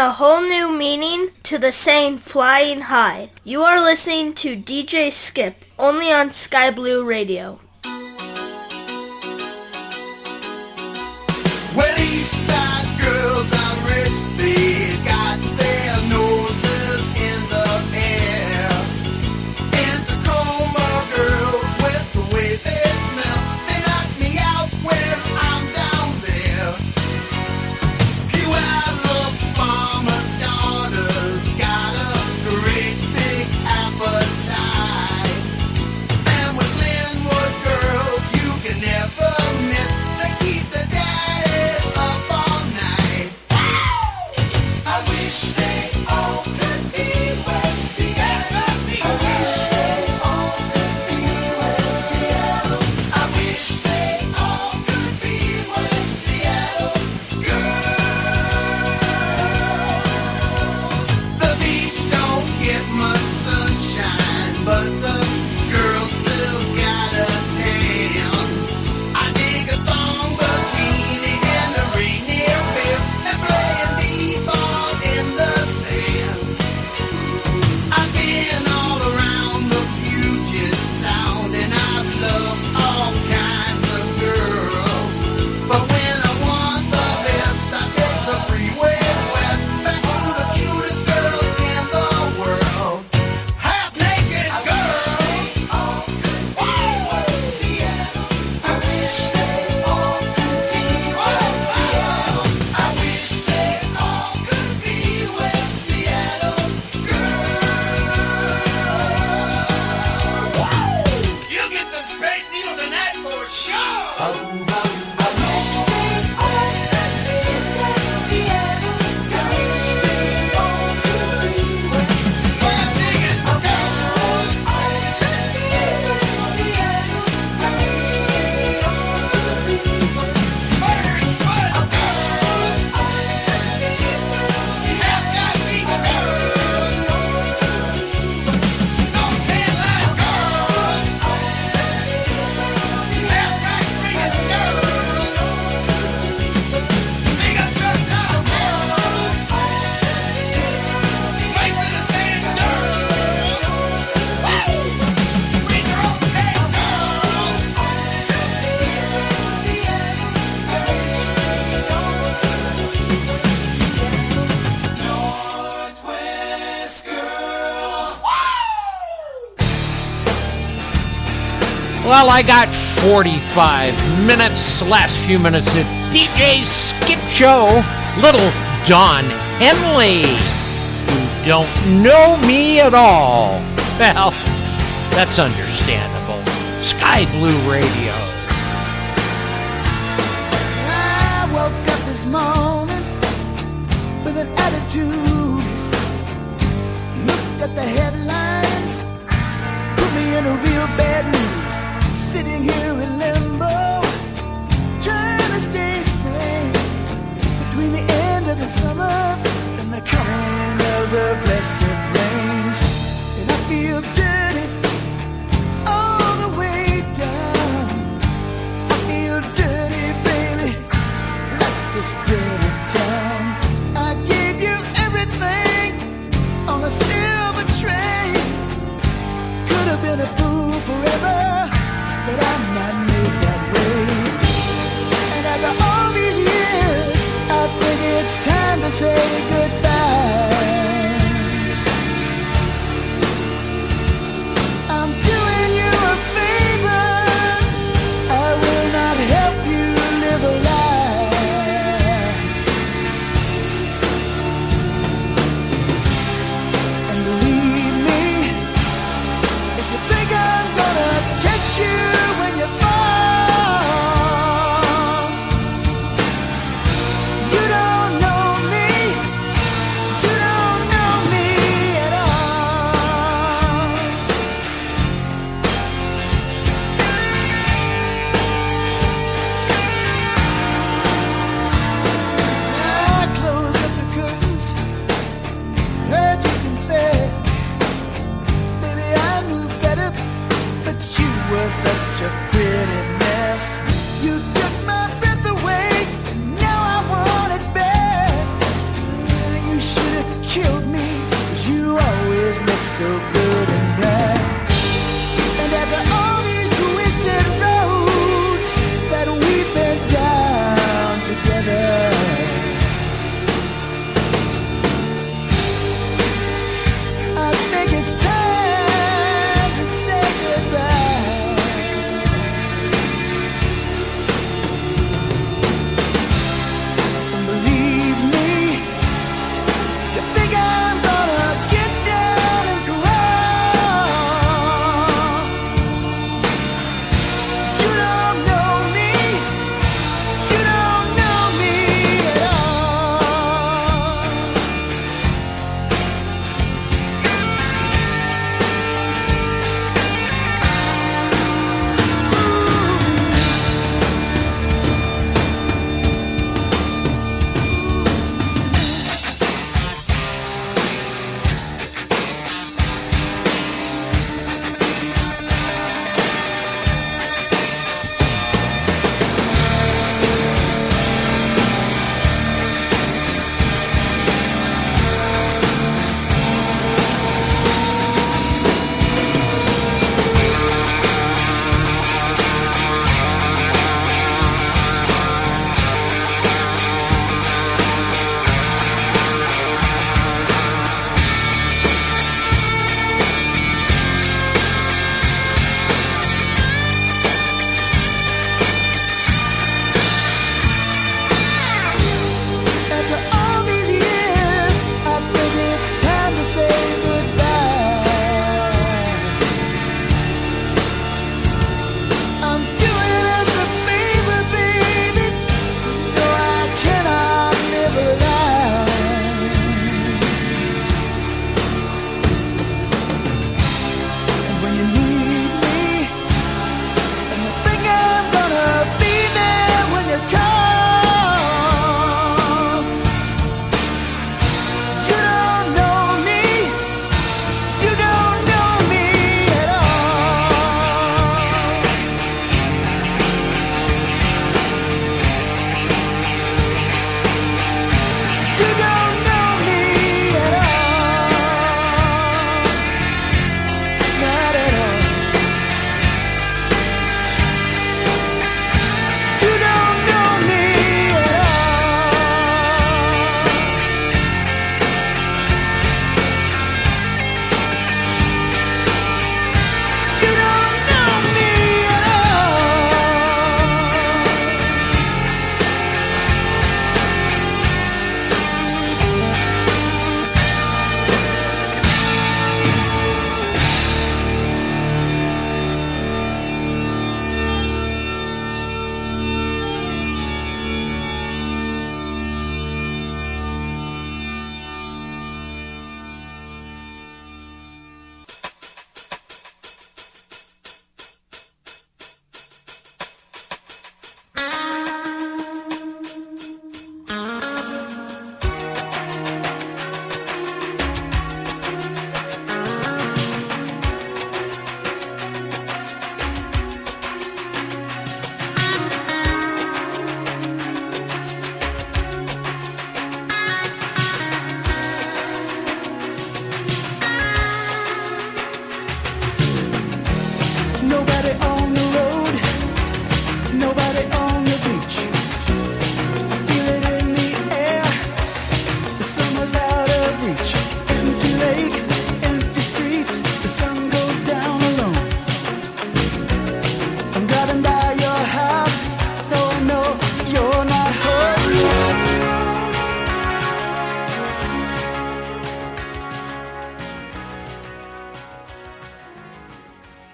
a whole new meaning to the saying flying high. You are listening to DJ Skip only on Sky Blue Radio. I got 45 minutes, last few minutes of DJ Skip Show, little Don Henley. You don't know me at all. Well, that's understandable. Sky Blue Radio.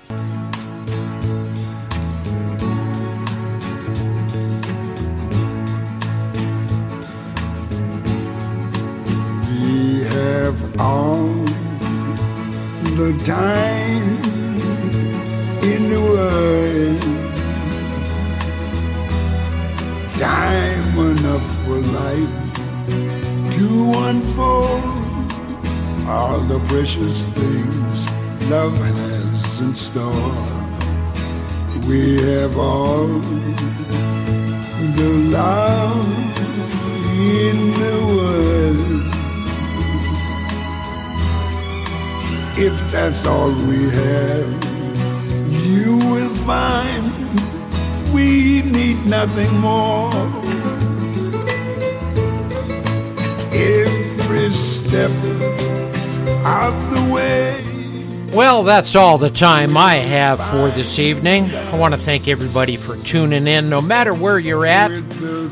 We have all the time in the world. Time enough for life to unfold all the precious things love has in store. We have all the love in the world. If that's all we have, you will find we need nothing more. Every step of the way. Well, that's all the time I have for this evening. I want to thank everybody for tuning in, no matter where you're at.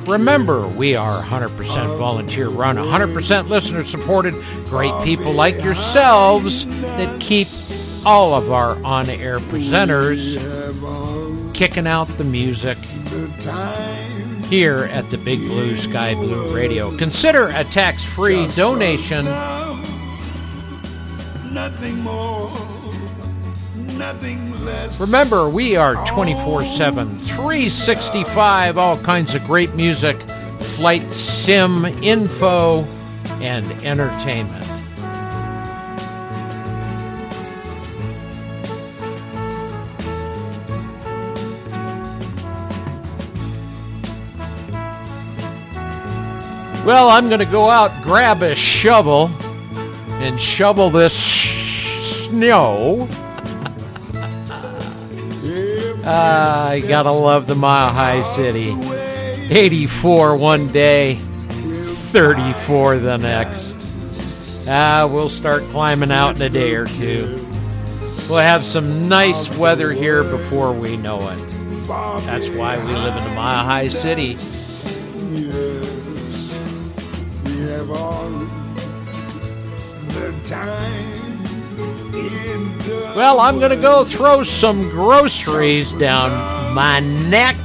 Remember, we are 100% volunteer run, 100% listener supported, great people like yourselves that keep all of our on-air presenters kicking out the music here at the Big Blue Sky Blue Radio. Consider a tax-free donation Nothing more. Remember, we are 24-7, 365, all kinds of great music, flight sim info, and entertainment. Well, I'm going to go out, grab a shovel, and shovel this snow. Ah, I gotta love the Mile High City. 84 one day, 34 the next. Ah, we'll start climbing out in a day or two. We'll have some nice weather here before we know it. That's why we live in the Mile High City. We have all the time Well, I'm gonna go throw some groceries down my neck.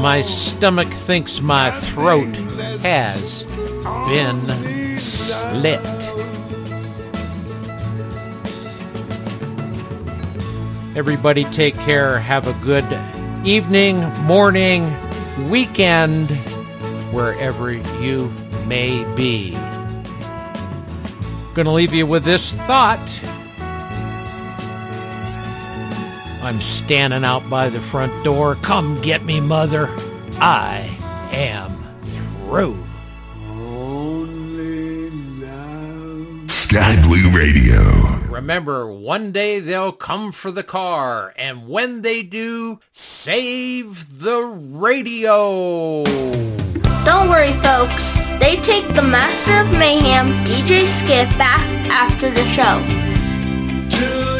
My stomach thinks my throat has been slit. Everybody take care. Have a good evening, morning, weekend, wherever you may be. Gonna leave you with this thought. I'm standing out by the front door. Come get me, mother. I am through. Sky Blue Radio. Remember, one day they'll come for the car, and when they do, save the radio. Don't worry, folks. They take the Master of Mayhem, DJ Skip, back after the show. Tuning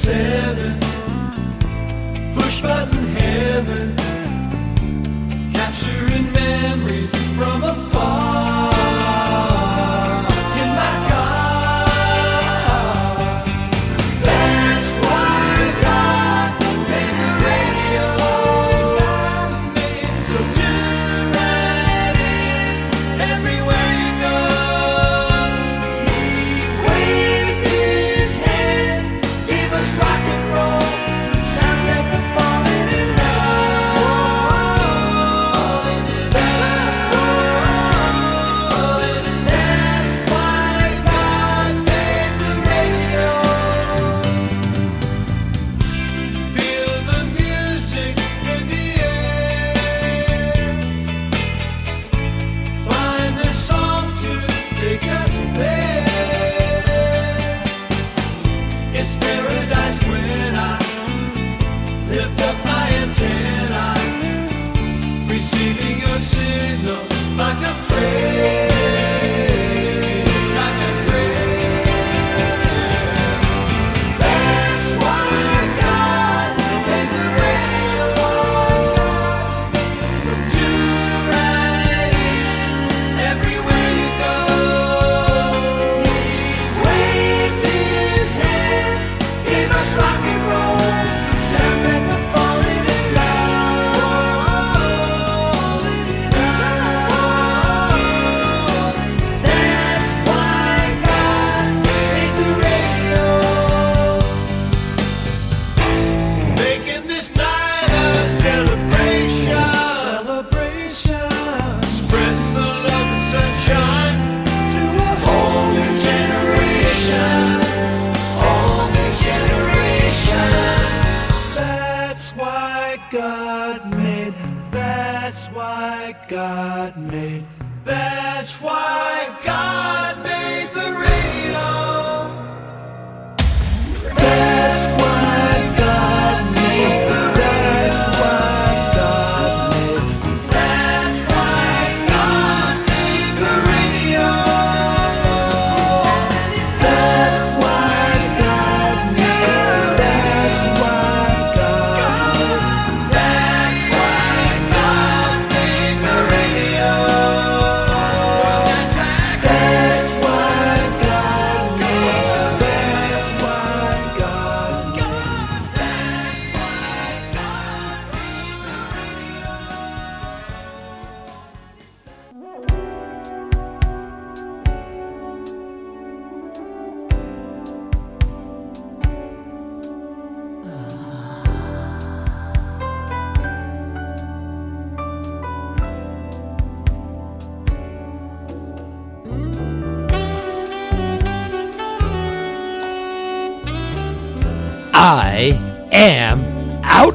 seven, push button heaven, capturing memories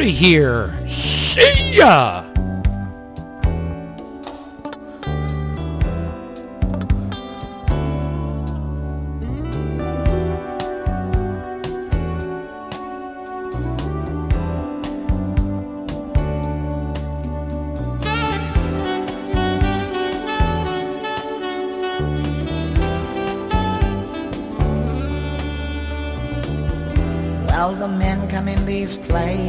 out of here.